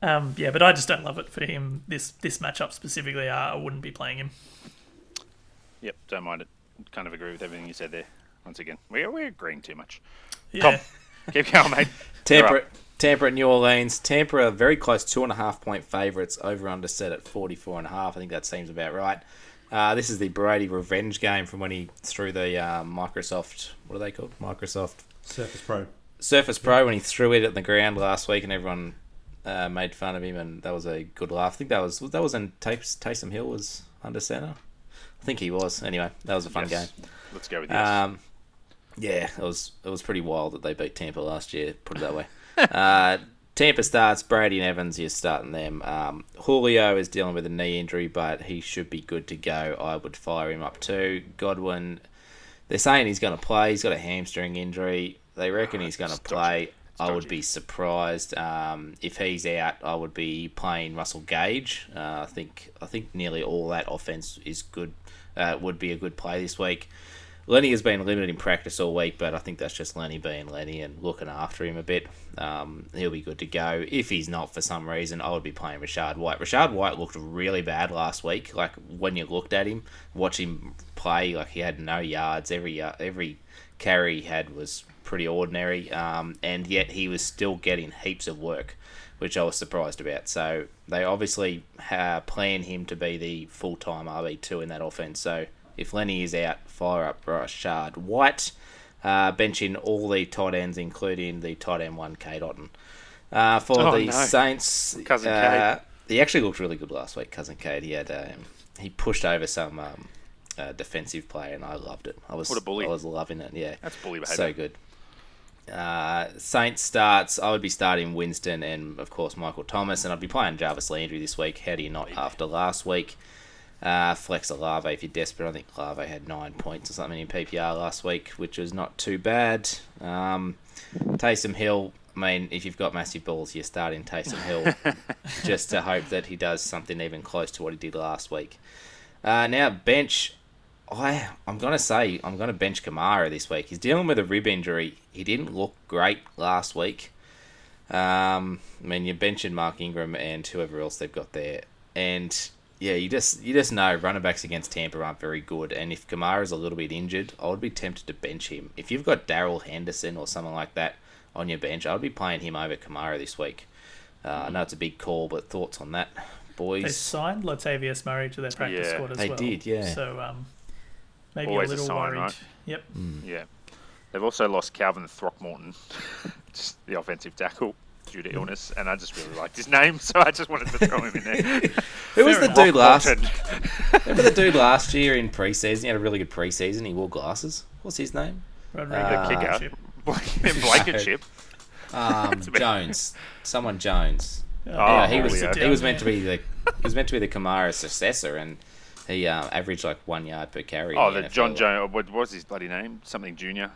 Speaker 4: Um, yeah, but I just don't love it for him. This this matchup specifically, I, I wouldn't be playing him.
Speaker 2: Yep, don't mind it. Kind of agree with everything you said there. Once again, we're, we're agreeing too much.
Speaker 4: Yeah,
Speaker 2: Tom, keep going, mate. *laughs*
Speaker 3: Tampa,
Speaker 2: You're.
Speaker 3: Tampa at New Orleans. Tampa are very close, two and a half point favourites. Over under set at forty four and a half. I think that seems about right. Uh, this is the Brady revenge game from when he threw the uh, Microsoft. What are they called? Microsoft
Speaker 5: Surface Pro.
Speaker 3: Surface Pro when he threw it at the ground last week, and everyone uh, made fun of him, and that was a good laugh. I think that was that was in Tays- Taysom Hill was under center. I think he was. Anyway, that was a fun
Speaker 2: Yes.
Speaker 3: game.
Speaker 2: Let's go with yes.
Speaker 3: Um, yeah, it was it was pretty wild that they beat Tampa last year. Put it that way. *laughs* Tampa starts Brady and Evans. You're starting them. Um, Julio is dealing with a knee injury, but he should be good to go. I would fire him up too. Godwin, they're saying he's going to play. He's got a hamstring injury. They reckon he's going to play. I would be surprised um, if he's out. I would be playing Russell Gage. Uh, I think I think nearly all that offense is good. Uh, would be a good play this week. Lenny has been limited in practice all week, but I think that's just Lenny being Lenny and looking after him a bit. Um, he'll be good to go. If he's not for some reason, I would be playing Rachaad White. Rachaad White looked really bad last week. Like when you looked at him, watch him play, like he had no yards. Every uh, every carry he had was pretty ordinary, um, and yet he was still getting heaps of work, which I was surprised about. So they obviously uh, plan him to be the full time RB two in that offense. So if Lenny is out, fire up Rachaad White, uh, benching all the tight ends, including the tight end one, Cade Otton. Uh, for
Speaker 2: Oh,
Speaker 3: the
Speaker 2: no.
Speaker 3: Saints,
Speaker 2: Cousin
Speaker 3: uh, he actually looked really good last week, cousin Kate. He had um, he pushed over some um, uh, defensive play, and I loved it. I was
Speaker 2: What a bully.
Speaker 3: I was loving it. Yeah,
Speaker 2: That's bully behaviour.
Speaker 3: so good. Uh, Saints starts. I would be starting Winston and of course Michael Thomas, and I'd be playing Jarvis Landry this week. How do you not after last week? Uh, flex Olave if you're desperate. I think Olave had nine points or something in PPR last week, which was not too bad. Um, Taysom Hill, I mean, if you've got massive balls, you're starting Taysom Hill *laughs* just to hope that he does something even close to what he did last week. Uh, now, bench, I, I'm going to say I'm going to bench Kamara this week. He's dealing with a rib injury. He didn't look great last week. Um, I mean, you're benching Mark Ingram and whoever else they've got there, and yeah, you just you just know running backs against Tampa aren't very good. And if Kamara's a little bit injured, I would be tempted to bench him. If you've got Darrell Henderson or someone like that on your bench, I would be playing him over Kamara this week. Uh, I know it's a big call, but thoughts on that, boys?
Speaker 4: They signed Latavius Murray to their practice
Speaker 2: Yeah,
Speaker 4: squad as
Speaker 3: they
Speaker 4: well.
Speaker 3: did, yeah.
Speaker 4: So um, maybe
Speaker 2: Always
Speaker 4: a
Speaker 2: a
Speaker 4: little
Speaker 2: sign,
Speaker 4: worried.
Speaker 2: right?
Speaker 4: Yep.
Speaker 2: Yeah. They've also lost Calvin Throckmorton, *laughs* just the offensive tackle, due to illness, and I just really liked his name, *laughs* so I just wanted to throw him in there. *laughs*
Speaker 3: Who was the
Speaker 4: Fair
Speaker 3: dude last?
Speaker 2: Throckmorton. *laughs*
Speaker 3: Remember the dude last year in preseason? He had a really good preseason. He wore glasses. What's his name?
Speaker 4: Rodrigo
Speaker 3: Uh,
Speaker 2: Kicker. Blankenship. *laughs*
Speaker 3: Um, Jones. Someone Jones.
Speaker 2: Oh,
Speaker 3: yeah, he was.
Speaker 2: Julio.
Speaker 3: He was meant to be the. He was meant to be the Kamara successor, and he uh, averaged like one yard per carry.
Speaker 2: Oh, the John Jones. What was his bloody name? Something Junior.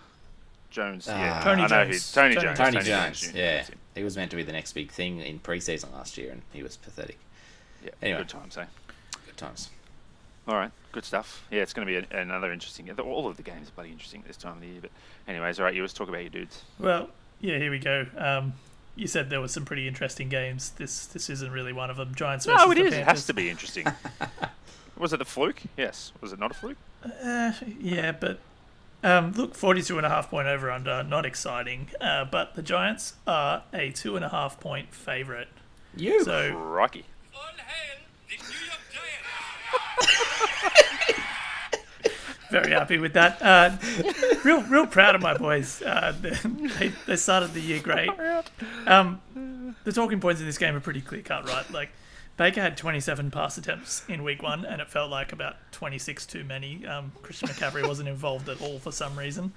Speaker 2: Jones. yeah,
Speaker 3: Ah.
Speaker 4: Tony
Speaker 2: I know
Speaker 4: Jones.
Speaker 2: who- Tony,
Speaker 4: Tony
Speaker 2: Jones.
Speaker 3: Tony Jones.
Speaker 2: Jr.,
Speaker 3: Yeah,
Speaker 2: that's him.
Speaker 3: he was meant to be the next big thing in preseason last year, and he was pathetic.
Speaker 2: Yeah.
Speaker 3: Anyway.
Speaker 2: Good times, eh?
Speaker 3: Good times.
Speaker 2: All right, good stuff. Yeah, it's going to be a, another interesting. All of the games are bloody interesting at this time of the year. But, anyways, all right, you let's talk about your dudes.
Speaker 4: Well, yeah, here we go. Um, you said there were some pretty interesting games. This this isn't really one of them. Giants versus
Speaker 2: No, it
Speaker 4: the
Speaker 2: is. It has to be interesting. *laughs* was it the fluke? Yes. Was it not a fluke?
Speaker 4: Uh, yeah, but um, look, 42 and a half point over under, not exciting. Uh, but the Giants are a two and a half point favourite.
Speaker 3: You.
Speaker 4: So
Speaker 2: Rocky.
Speaker 6: All hail the New York Giants. *laughs*
Speaker 4: very happy with that. Uh, real, real proud of my boys. Uh, they, they started the year great. Um, the talking points in this game are pretty clear cut, right? Like Baker had 27 pass attempts in week one, and it felt like about 26 too many. Um, Christian McCaffrey wasn't involved at all for some reason.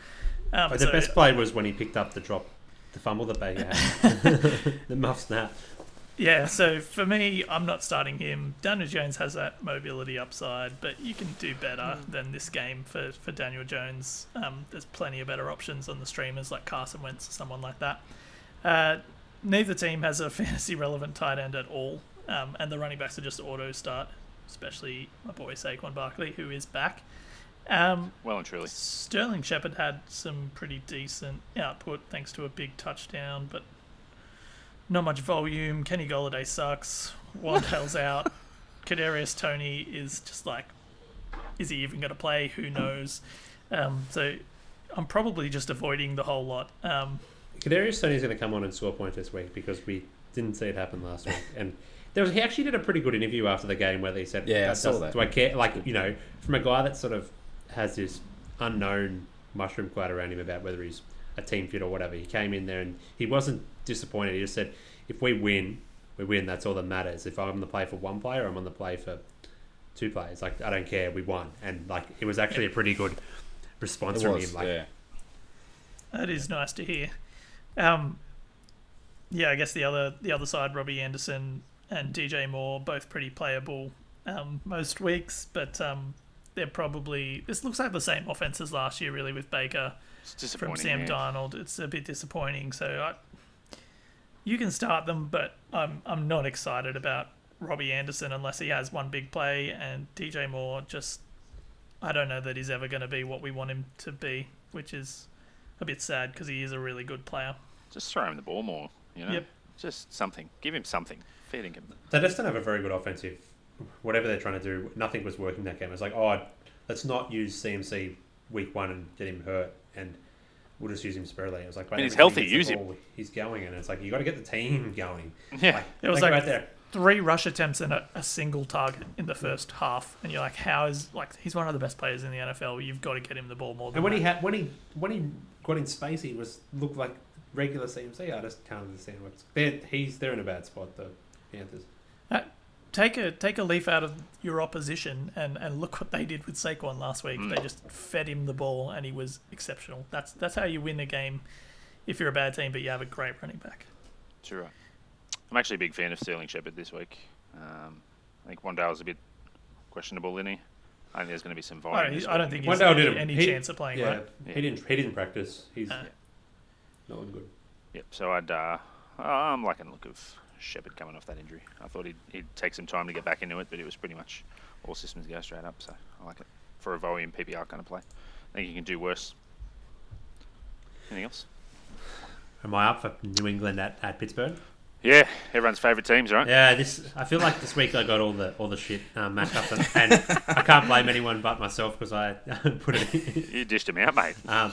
Speaker 4: Um,
Speaker 5: But the
Speaker 4: so-
Speaker 5: best play was when he picked up the drop, the fumble that Baker had, *laughs* *laughs* the muff snap.
Speaker 4: Yeah, so for me, I'm not starting him. Daniel Jones has that mobility upside, but you can do better than this game for, for Daniel Jones. Um, there's plenty of better options on the streamers like Carson Wentz or someone like that. Uh, neither team has a *laughs* fantasy relevant tight end at all, um, and the running backs are just auto start, especially my boy Saquon Barkley, who is back. Um,
Speaker 2: Well and truly.
Speaker 4: Sterling Shepard had some pretty decent output thanks to a big touchdown, but not much volume. Kenny Golladay sucks. Wan'Dale's out. *laughs* Kadarius Toney is just like, is he even going to play? Who knows? Um, so I'm probably just avoiding the whole lot. Um,
Speaker 5: Kadarius Toney's going to come on and score points this week because we didn't see it happen last week. And there was he actually did a pretty good interview after the game where he said,
Speaker 3: Yeah, I saw that.
Speaker 5: Do I care? Like you know, from a guy that sort of has this unknown mushroom cloud around him about whether he's a team fit or whatever. He came in there and he wasn't disappointed. He just said, "If we win, we win. That's all that matters. If I'm on the play for one player, I'm on the play for two players. Like I don't care. We won." And like it was actually a pretty good response
Speaker 3: It
Speaker 5: from
Speaker 3: was,
Speaker 5: him. Like
Speaker 3: yeah.
Speaker 4: That is nice to hear. Um, yeah, I guess the other the other side, Robbie Anderson and DJ Moore, both pretty playable um, most weeks, but um, they're probably this looks like the same offense as last year, really, with Baker
Speaker 2: It's
Speaker 4: from. Sam
Speaker 2: yeah.
Speaker 4: Darnold. It's a bit disappointing. So I, you can start them, but I'm I'm not excited about Robbie Anderson unless he has one big play, and DJ Moore just I don't know that he's ever going to be what we want him to be, which is a bit sad because he is a really good player.
Speaker 2: Just throw him the ball more. You know.
Speaker 4: Yep.
Speaker 2: Just something. Give him something. Feeding him.
Speaker 5: They just don't have a very good offensive. Whatever they're trying to do, nothing was working that game. It's like, oh, let's not use CMC week one and get him hurt, and we'll just use him sparingly. It was like,
Speaker 2: mean, he's healthy,
Speaker 5: he gets the
Speaker 2: use him.
Speaker 5: ball, He's going, and it's like you got to get the team going.
Speaker 2: Yeah.
Speaker 5: Like,
Speaker 4: It was like
Speaker 5: out there.
Speaker 4: three rush attempts and a, a single target in the first half, and you're like, how is like he's one of the best players in the NFL. You've got to get him the ball more. Than
Speaker 5: And when
Speaker 4: that.
Speaker 5: he had when he when he got in space, he was looked like regular CMC. I just can't understand what's. They're, he's they're in a bad spot. The Panthers.
Speaker 4: Uh, take a take a leaf out of your opposition and, and look what they did with Saquon last week. They just fed him the ball and he was exceptional. That's that's how you win a game if you're a bad team, but you have a great running back.
Speaker 2: Too right. I'm actually a big fan of Sterling Shepard this week. Um, I think Wan'Dale's a bit questionable, isn't he? I think there's going to be some
Speaker 4: I
Speaker 2: volume.
Speaker 4: I don't
Speaker 2: week.
Speaker 4: think he's
Speaker 5: Wendell
Speaker 4: any,
Speaker 5: did it.
Speaker 4: any
Speaker 5: He-
Speaker 4: chance of playing.
Speaker 5: Yeah,
Speaker 4: Right?
Speaker 2: Yeah.
Speaker 5: he didn't. He didn't practice. He's
Speaker 4: Uh.
Speaker 5: not good.
Speaker 2: Yep. So I'd. Uh, I'm liking the look of Shepard coming off that injury. I thought he'd, he'd take some time to get back into it, but it was pretty much all systems go straight up. So I like it for a volume PPR kind of play. I think you can do worse. Anything else?
Speaker 5: Am I up for New England at, at Pittsburgh?
Speaker 2: Yeah, everyone's favourite teams, right?
Speaker 5: Yeah, this. I feel like this week I got all the all the shit um, matched up, and, and I can't blame anyone but myself because I *laughs* put it.
Speaker 2: You dished him out, mate.
Speaker 5: Um,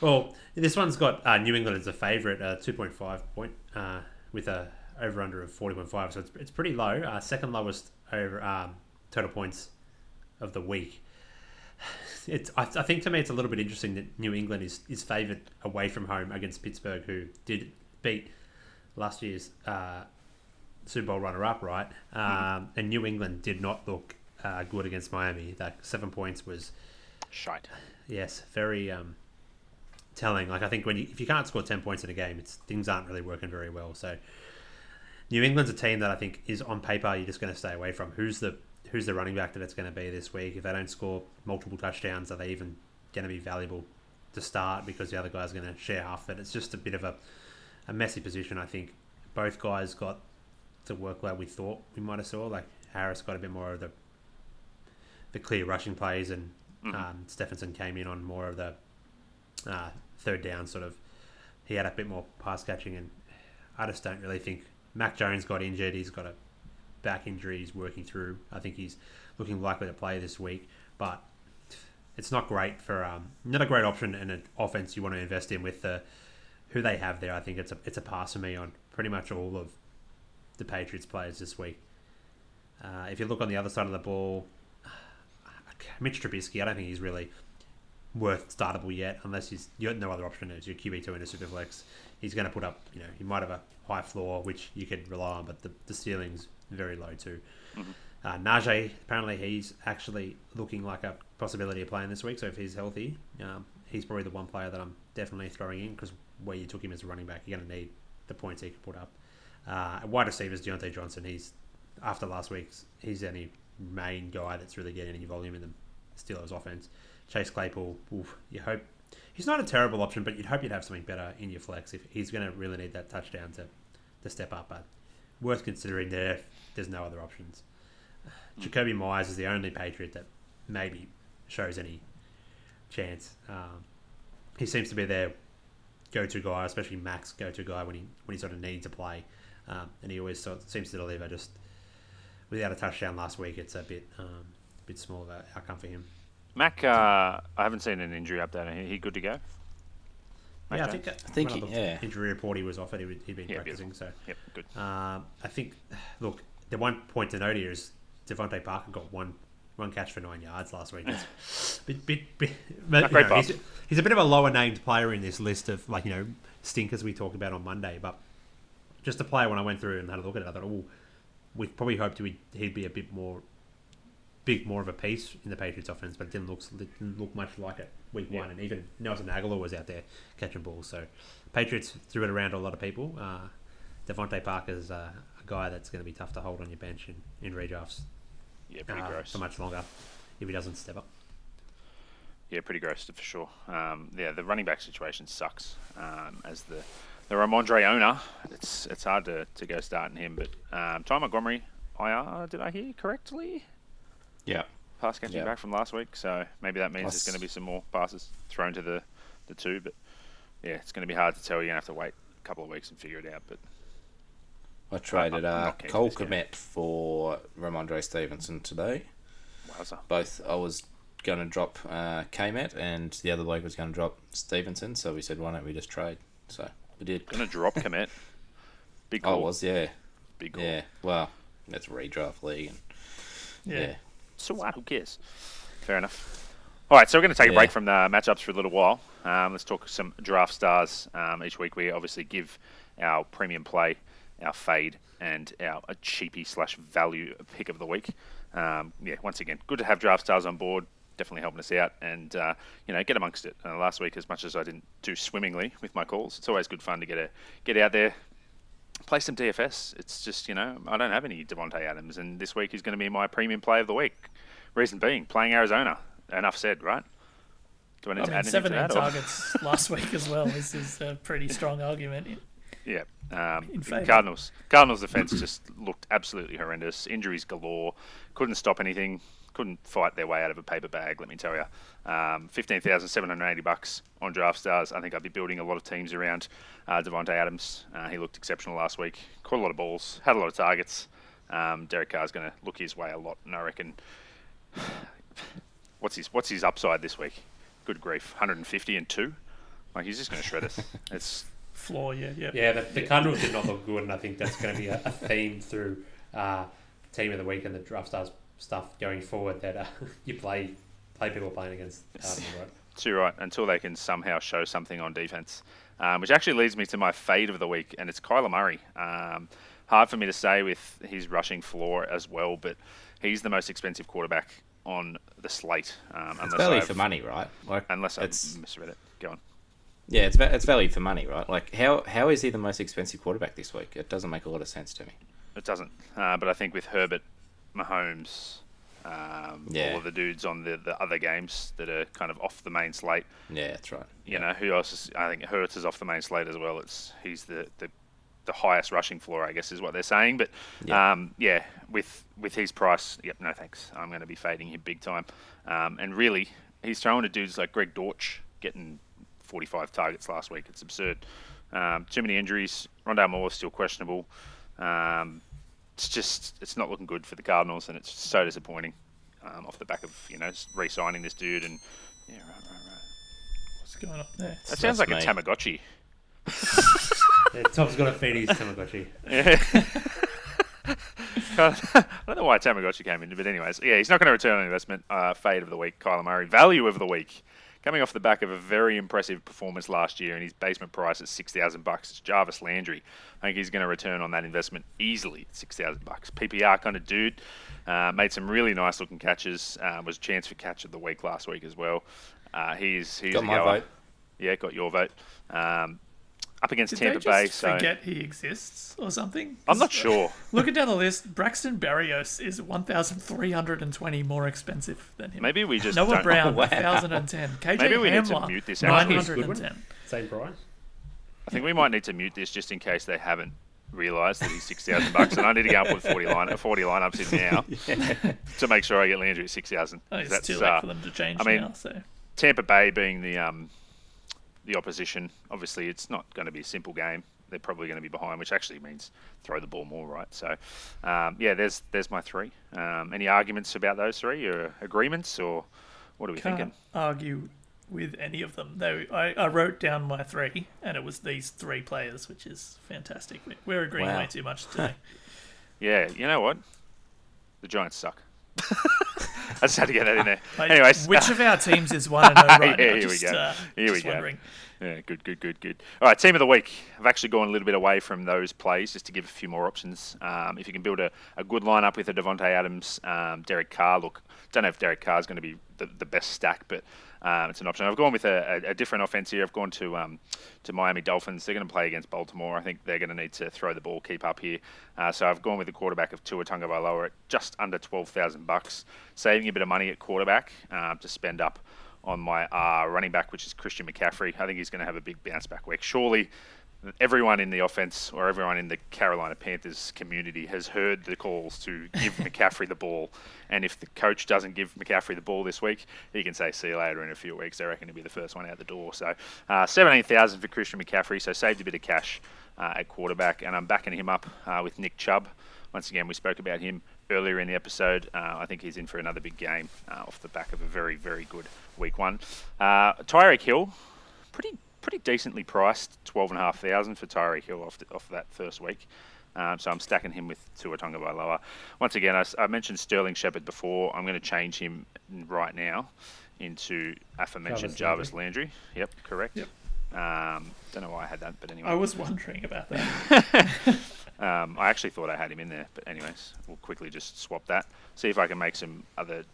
Speaker 5: well, this one's got uh, New England as a favourite, uh, two point five point, uh, with a over under of forty point five, so it's, it's pretty low. Uh, second lowest over um, total points of the week. *sighs* It's I, I think to me it's a little bit interesting that New England is is favoured away from home against Pittsburgh, who did beat last year's uh, Super Bowl runner up, right? Um, and New England did not look uh, good against Miami. That seven points was
Speaker 2: Shite.
Speaker 5: yes, very um, telling. Like I think when you, if you can't score ten points in a game, it's things aren't really working very well. So New England's a team that I think is on paper you're just going to stay away from. Who's the who's the running back that it's going to be this week? If they don't score multiple touchdowns, are they even going to be valuable to start because the other guy's going to share half of it? It's just a bit of a, a messy position. I think both guys got the workload we thought we might have saw. Like Harris got a bit more of the the clear rushing plays, and um, Stevenson came in on more of the uh, third down sort of. He had a bit more pass catching, and I just don't really think Mac Jones got injured. He's got a back injury he's working through. I think he's looking likely to play this week, but it's not great for um, not a great option and an offense you want to invest in with the who they have there. I think it's a it's a pass for me on pretty much all of the Patriots players this week. Uh, if you look on the other side of the ball, *sighs* Mitch Trubisky, I don't think he's really worth startable yet, unless he's you got no other option as your QB two in a superflex. He's going to put up, you know, he might have a high floor which you could rely on, but the, the ceiling's very low too. Uh, Najee, apparently he's actually looking like a possibility of playing this week. So if he's healthy, um, he's probably the one player that I'm definitely throwing in because where you took him as a running back, you're going to need the points he can put up. Uh, wide receivers, Diontae Johnson. He's after last week's, he's the only main guy that's really getting any volume in the Steelers offense. Chase Claypool, oof, you hope he's not a terrible option, but you'd hope you'd have something better in your flex if he's going to really need that touchdown to, to step up. But worth considering there. if There's no other options. Jakobi Meyers is the only Patriot that maybe shows any chance. Um, he seems to be their go-to guy, especially Max go-to guy when he when he sort of needs to play, um, and he always sort of seems to deliver. Just without a touchdown last week, it's a bit um, bit small of an outcome for him.
Speaker 2: Mac, uh, I haven't seen an injury update. He, he good to go? Mac
Speaker 5: yeah, I think
Speaker 3: I think
Speaker 5: when
Speaker 3: he-
Speaker 5: looked,
Speaker 3: yeah.
Speaker 5: injury report he was offered. He, would- he'd been
Speaker 2: Yeah,
Speaker 5: practicing, so
Speaker 2: Yep, good.
Speaker 5: Um, I think, look, the one point to note here is DeVante Parker got one one catch for nine yards last week. It's *laughs* bit, bit, bit, but,
Speaker 2: Not
Speaker 5: you
Speaker 2: great
Speaker 5: know, he's, he's a bit of a lower named player in this list of like you know stinkers we talked about on Monday. But just a player when I went through and had a look at it, I thought, oh, we probably hoped he'd, he'd be a bit more big, more of a piece in the Patriots offense, but it didn't look it didn't look much like it week
Speaker 2: Yeah.
Speaker 5: one. And even Nelson Agholor was out there catching balls. So Patriots threw it around to a lot of people. Uh, DeVante Parker's uh, a guy that's going to be tough to hold on your bench in, in redrafts
Speaker 2: Yeah, pretty
Speaker 5: uh,
Speaker 2: gross.
Speaker 5: for much longer if he doesn't step up.
Speaker 2: Yeah, pretty gross for sure. Um, yeah, the running back situation sucks. Um, as the the Rhamondre owner, it's it's hard to, to go starting him. But um, Ty Montgomery, IR, did I hear correctly?
Speaker 3: Yeah.
Speaker 2: Pass catching
Speaker 3: Yeah.
Speaker 2: back from last week, so maybe that means
Speaker 3: I
Speaker 2: there's going to be some more passes thrown to the, the two. But yeah, it's going to be hard to tell. You're going to have to wait a couple of weeks and figure it out. But
Speaker 3: I traded
Speaker 2: I'm
Speaker 3: uh,
Speaker 2: for
Speaker 3: Cole
Speaker 2: this.
Speaker 3: Kmet for Rhamondre Stevenson today.
Speaker 2: wowza.
Speaker 3: Both I was going to drop uh, Kmet and the other bloke was going to drop Stevenson. So we said, why don't we just trade? So we did.
Speaker 2: Going to drop Kmet. *laughs* Big
Speaker 3: I was, yeah.
Speaker 2: Big call.
Speaker 3: Yeah. Well, that's a redraft league. And, yeah.
Speaker 2: So what? Who cares? Fair enough. All right, so we're going to take a break from the matchups for a little while. Um, let's talk some draft stars. Um, each week we obviously give our premium play, our fade, and our a cheapie slash value pick of the week. Um, yeah, once again, good to have draft stars on board. Definitely helping us out, and uh, you know, get amongst it. Uh, last week, as much as I didn't do swimmingly with my calls, it's always good fun to get a get out there, play some DFS. It's just you know I don't have any Davante Adams, and this week is going to be my premium play of the week. Reason being, playing Arizona. Enough said, right? Do I need
Speaker 4: I
Speaker 2: to
Speaker 4: mean,
Speaker 2: add anything to
Speaker 4: 17
Speaker 2: that? or-
Speaker 4: targets *laughs* last week as well. This is a pretty strong argument.
Speaker 2: Yeah. Um, Cardinals. Cardinals defense just looked absolutely horrendous. Injuries galore. Couldn't stop anything. Couldn't fight their way out of a paper bag. Let me tell you. Um, Fifteen thousand seven hundred eighty bucks on Draft Stars. I think I'd be building a lot of teams around uh, Davante Adams. Uh, he looked exceptional last week. Caught a lot of balls. Had a lot of targets. Um, Derek Carr's going to look his way a lot, and I reckon. *sighs* What's his What's his upside this week? Good grief, 150 and two. Like he's just going to shred us. *laughs* It's
Speaker 4: Floor, yeah, yeah.
Speaker 5: Yeah, the, the Cardinals did not look good, and I think that's going to be a, a theme through uh, Team of the Week and the Draft Stars stuff going forward. That uh, *laughs* you play play people playing against the Cardinals, right?
Speaker 2: Too right. Until they can somehow show something on defense, um, which actually leads me to my fade of the week, and it's Kyler Murray. Um, hard for me to say with his rushing floor as well, but he's the most expensive quarterback on the slate. Um,
Speaker 3: It's
Speaker 2: unless
Speaker 3: value
Speaker 2: I've-
Speaker 3: for money, right? Like
Speaker 2: Unless I
Speaker 3: it's
Speaker 2: misread it. Go on.
Speaker 3: yeah, it's va- it's value for money, right? Like how how is he the most expensive quarterback this week? It doesn't make a lot of sense to me.
Speaker 2: It doesn't. Uh, but I think with Herbert, Mahomes, um,
Speaker 3: Yeah.
Speaker 2: all of the dudes on the, the other games that are kind of off the main slate,
Speaker 3: Yeah, that's right.
Speaker 2: you know, who else is? I think Hurts is off the main slate as well. It's he's the, the the highest rushing floor, I guess, is what they're saying. But
Speaker 3: Yeah.
Speaker 2: um, yeah, with with his price, yep, no thanks. I'm going to be fading him big time. Um, and really, he's throwing to dudes like Greg Dortch getting 45 targets last week. It's absurd. Um, too many injuries. Rondale Moore is still questionable. Um, it's just it's not looking good for the Cardinals, and it's so disappointing. Um, off the back of you know re-signing this dude, and yeah, right, right, right.
Speaker 4: What's going on there?
Speaker 2: That sounds like
Speaker 3: That's
Speaker 2: a. Tamagotchi. *laughs*
Speaker 5: Yeah, Tom's got to feed his Tamagotchi. *laughs*
Speaker 2: I don't know why Tamagotchi came in, but anyways, yeah, he's not going to return on investment. Uh, fade of the week, Kyler Murray. Value of the week, coming off the back of a very impressive performance last year, and his basement price is six thousand bucks. It's Jarvis Landry. I think he's going to return on that investment easily at six thousand bucks. PPR kind of dude. Uh, made some really nice looking catches. Uh, was chance for catch of the week last week as well. Uh, he's he's
Speaker 3: Got my
Speaker 2: goer.
Speaker 3: vote.
Speaker 2: Yeah, got your vote. Um, up against
Speaker 4: Did
Speaker 2: Tampa
Speaker 4: they
Speaker 2: Bay,
Speaker 4: just
Speaker 2: so
Speaker 4: forget he exists or something?
Speaker 2: I'm not
Speaker 4: 'Cause, uh,
Speaker 2: sure. *laughs*
Speaker 4: Looking down the list, Braxton Berrios is 1,320 more expensive than him.
Speaker 2: Maybe we just
Speaker 4: Noah
Speaker 2: don't-
Speaker 4: Brown,
Speaker 3: Wow.
Speaker 4: 1,010. *laughs* KJ
Speaker 2: Maybe we need to mute this, actually.
Speaker 5: He's a good one.
Speaker 4: 910.
Speaker 5: Same price.
Speaker 2: I think we might need to mute this just in case they haven't realised that he's six thousand bucks, and I need to go up with forty line *laughs* forty lineups in now to make sure I get Landry at six thousand.
Speaker 4: Oh, it's too late for them to change
Speaker 2: I mean-
Speaker 4: now. So
Speaker 2: Tampa Bay being the um, the opposition, obviously it's not going to be a simple game. They're probably going to be behind, which actually means throw the ball more, right? So, um, yeah, there's there's my three. Um, any arguments about those three, or agreements, or what are we
Speaker 4: can't
Speaker 2: thinking?
Speaker 4: argue with any of them. Though I, I wrote down my three, and it was these three players, which is fantastic. We- We're agreeing
Speaker 3: Wow.
Speaker 4: way too much today. *laughs*
Speaker 2: Yeah, you know what? The Giants suck. I just had to get that in there.
Speaker 4: Like,
Speaker 2: Anyways,
Speaker 4: which of our teams is one and zero *laughs* right
Speaker 2: Yeah, here we go.
Speaker 4: Uh,
Speaker 2: Here we go.
Speaker 4: wondering.
Speaker 2: Yeah, good, good, good, good. All right, team of the week. I've actually gone a little bit away from those plays just to give a few more options. Um, if you can build a, a good lineup with a Davante Adams, um, Derek Carr. Look, don't know if Derek Carr is going to be the, the best stack, but um, it's an option. I've gone with a, a, a different offense here. I've gone to um, to Miami Dolphins. They're going to play against Baltimore. I think they're going to need to throw the ball, keep up here. Uh, so I've gone with the quarterback of Tua Tagovailoa at just under twelve thousand bucks, saving a bit of money at quarterback uh, to spend up on my uh, running back, which is Christian McCaffrey. I think he's going to have a big bounce back week. Surely everyone in the offense or everyone in the Carolina Panthers community has heard the calls to give *laughs* McCaffrey the ball. And if the coach doesn't give McCaffrey the ball this week, he can say, see you later in a few weeks. They reckon he'll be the first one out the door. So uh, 17000 for Christian McCaffrey. So saved a bit of cash uh, at quarterback. And I'm backing him up uh, with Nick Chubb. Once again, we spoke about him earlier in the episode. Uh, I think he's in for another big game uh, off the back of a very, very good week one. Uh, Tyreek Hill, pretty pretty decently priced, twelve and a half thousand for Tyreek Hill off, the, off that first week. Um, so I'm stacking him with Tua Tagovailoa. Once again, I mentioned Sterling Shepard before. I'm going to change him right now into aforementioned
Speaker 5: Jarvis
Speaker 2: Jarvis Landry. Yep, correct.
Speaker 4: Yep.
Speaker 2: Um, don't know why I had that, but anyway.
Speaker 4: I was wondering about that. *laughs*
Speaker 2: Um, I actually thought I had him in there, but anyways, we'll quickly just swap that. See if I can make some other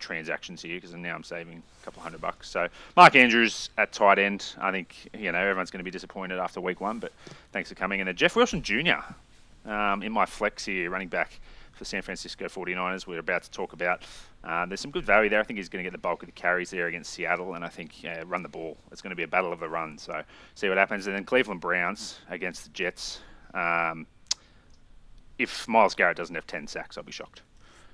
Speaker 2: transactions here because now I'm saving a couple hundred bucks. So Mark Andrews at tight end. I think you know everyone's going to be disappointed after week one, but thanks for coming. And then Jeff Wilson Jr. Um, in my flex here, running back for San Francisco 49ers. We're about to talk about. Uh, there's some good value there. I think he's going to get the bulk of the carries there against Seattle, and I think run the ball. It's going to be a battle of the run. So see what happens. And then Cleveland Browns against the Jets. Um, if Myles Garrett doesn't have 10 sacks, I'll be shocked.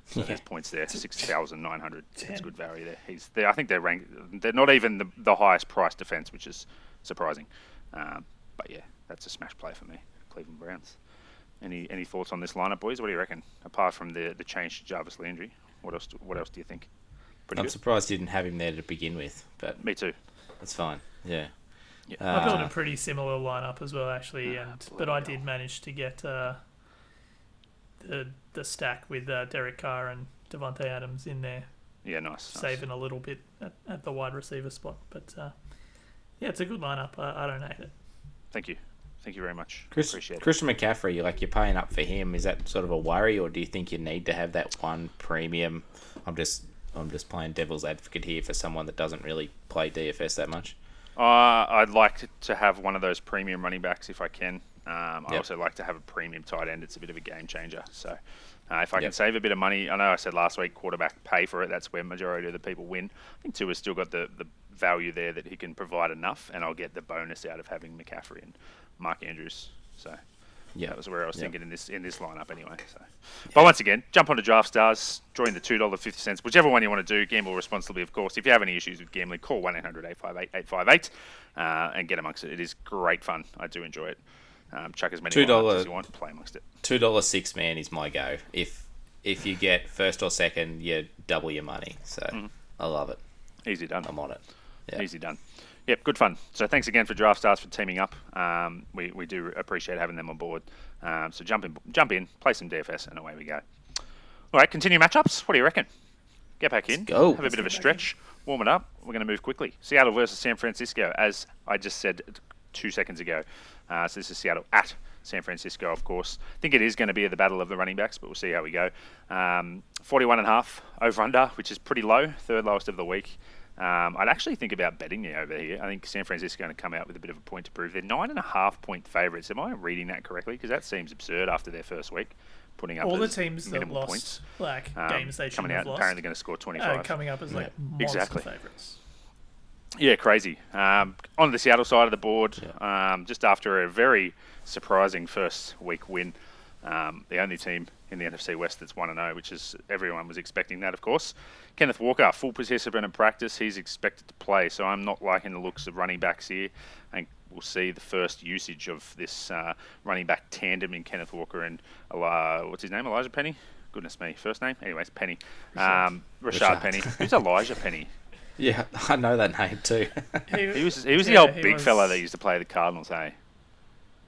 Speaker 2: So there's points there, six thousand nine hundred. That's good value there. He's there. I think they're ranked. They're not even the, the highest price defense, which is surprising. Um, but yeah, that's a smash play for me. Cleveland Browns. Any any thoughts on this lineup, boys? What do you reckon? Apart from the the change to Jarvis Landry, what else? do- What else do you think? Pretty
Speaker 3: I'm
Speaker 2: good.
Speaker 3: surprised you didn't have him there to begin with, but
Speaker 2: Me too.
Speaker 3: that's fine. Yeah.
Speaker 4: I built
Speaker 3: Uh,
Speaker 4: a pretty similar lineup as well, actually, and but I did manage to get uh, the the stack with uh, Derek Carr and Davante Adams in there,
Speaker 2: Yeah, nice. nice.
Speaker 4: saving a little bit at, at the wide receiver spot. But uh, yeah, it's a good lineup. I, I don't hate it.
Speaker 2: Thank you. Thank you very much.
Speaker 3: Chris,
Speaker 2: Appreciate it.
Speaker 3: Christian McCaffrey, like you're paying up for him. Is that sort of a worry, or do you think you need to have that one premium? I'm just I'm just playing devil's advocate here for someone that doesn't really play DFS that much.
Speaker 2: Uh, I'd like to, to have one of those premium running backs if I can. Um, I also like to have a premium tight end. It's a bit of a game changer. So uh, if I can save a bit of money, I know I said last week quarterback pay for it. That's where majority of the people win. I think Tua's still got the, the value there that he can provide enough, and I'll get the bonus out of having McCaffrey and Mark Andrews. So
Speaker 3: Yeah,
Speaker 2: that was where I was
Speaker 3: Yep.
Speaker 2: thinking in this in this lineup anyway. So, but once again, jump onto Draft Stars, join the two dollar fifty cents, whichever one you want to do. Gamble responsibly, of course. If you have any issues with gambling, call one 858 uh, and get amongst it. It is great fun. I do enjoy it. Um, chuck as many
Speaker 3: $2
Speaker 2: lineups as you want, play amongst it.
Speaker 3: two dollar six man is my go. If if you get first or second, you double your money. So
Speaker 2: Mm-hmm.
Speaker 3: I love it.
Speaker 2: Easy done.
Speaker 3: I'm on it. Yeah.
Speaker 2: Easy done. Yep, good fun. So thanks again for Draft Stars for teaming up. Um, we, we do appreciate having them on board. Um, so jump in, jump in, play some DFS, and away we go. All right, continue matchups. What do you reckon? Get back in.
Speaker 3: go.
Speaker 2: Have a bit of a stretch. Warm it up. We're going to move quickly. Seattle versus San Francisco, as I just said two seconds ago. Uh, so this is Seattle at San Francisco, of course. I think it is going to be the battle of the running backs, but we'll see how we go. Um, 41 and a half over under, which is pretty low, third lowest of the week. Um, I'd actually think about betting the over here. I think San Francisco are going to come out with a bit of a point to prove. They're nine and a half point favourites. Am I reading that correctly? Because that seems absurd after their first week, putting up
Speaker 4: All the teams that lost,
Speaker 2: points.
Speaker 4: like
Speaker 2: Um,
Speaker 4: games they should
Speaker 2: coming
Speaker 4: have
Speaker 2: out
Speaker 4: lost,
Speaker 2: apparently going to score 25.
Speaker 4: uh, coming up as like monster
Speaker 2: Exactly.
Speaker 4: favorites.
Speaker 2: Yeah, crazy. Um, on the Seattle side of the board, um, just after a very surprising first week win, um, the only team in the NFC West that's 1 0, which is everyone was expecting that, of course. Kenneth Walker, full participant in practice. He's expected to play, so I'm not liking the looks of running backs here. And we'll see the first usage of this uh, running back tandem in Kenneth Walker and uh, what's his name? Elijah Penny? Goodness me, first name? Anyways, Penny. Um, Rashaad
Speaker 3: Rashaad.
Speaker 2: Penny. Who's Elijah Penny? *laughs*
Speaker 3: Yeah, *laughs* I know that name too.
Speaker 2: He was he was the
Speaker 4: Yeah,
Speaker 2: old big
Speaker 4: was-
Speaker 2: fella that used to play the Cardinals, hey?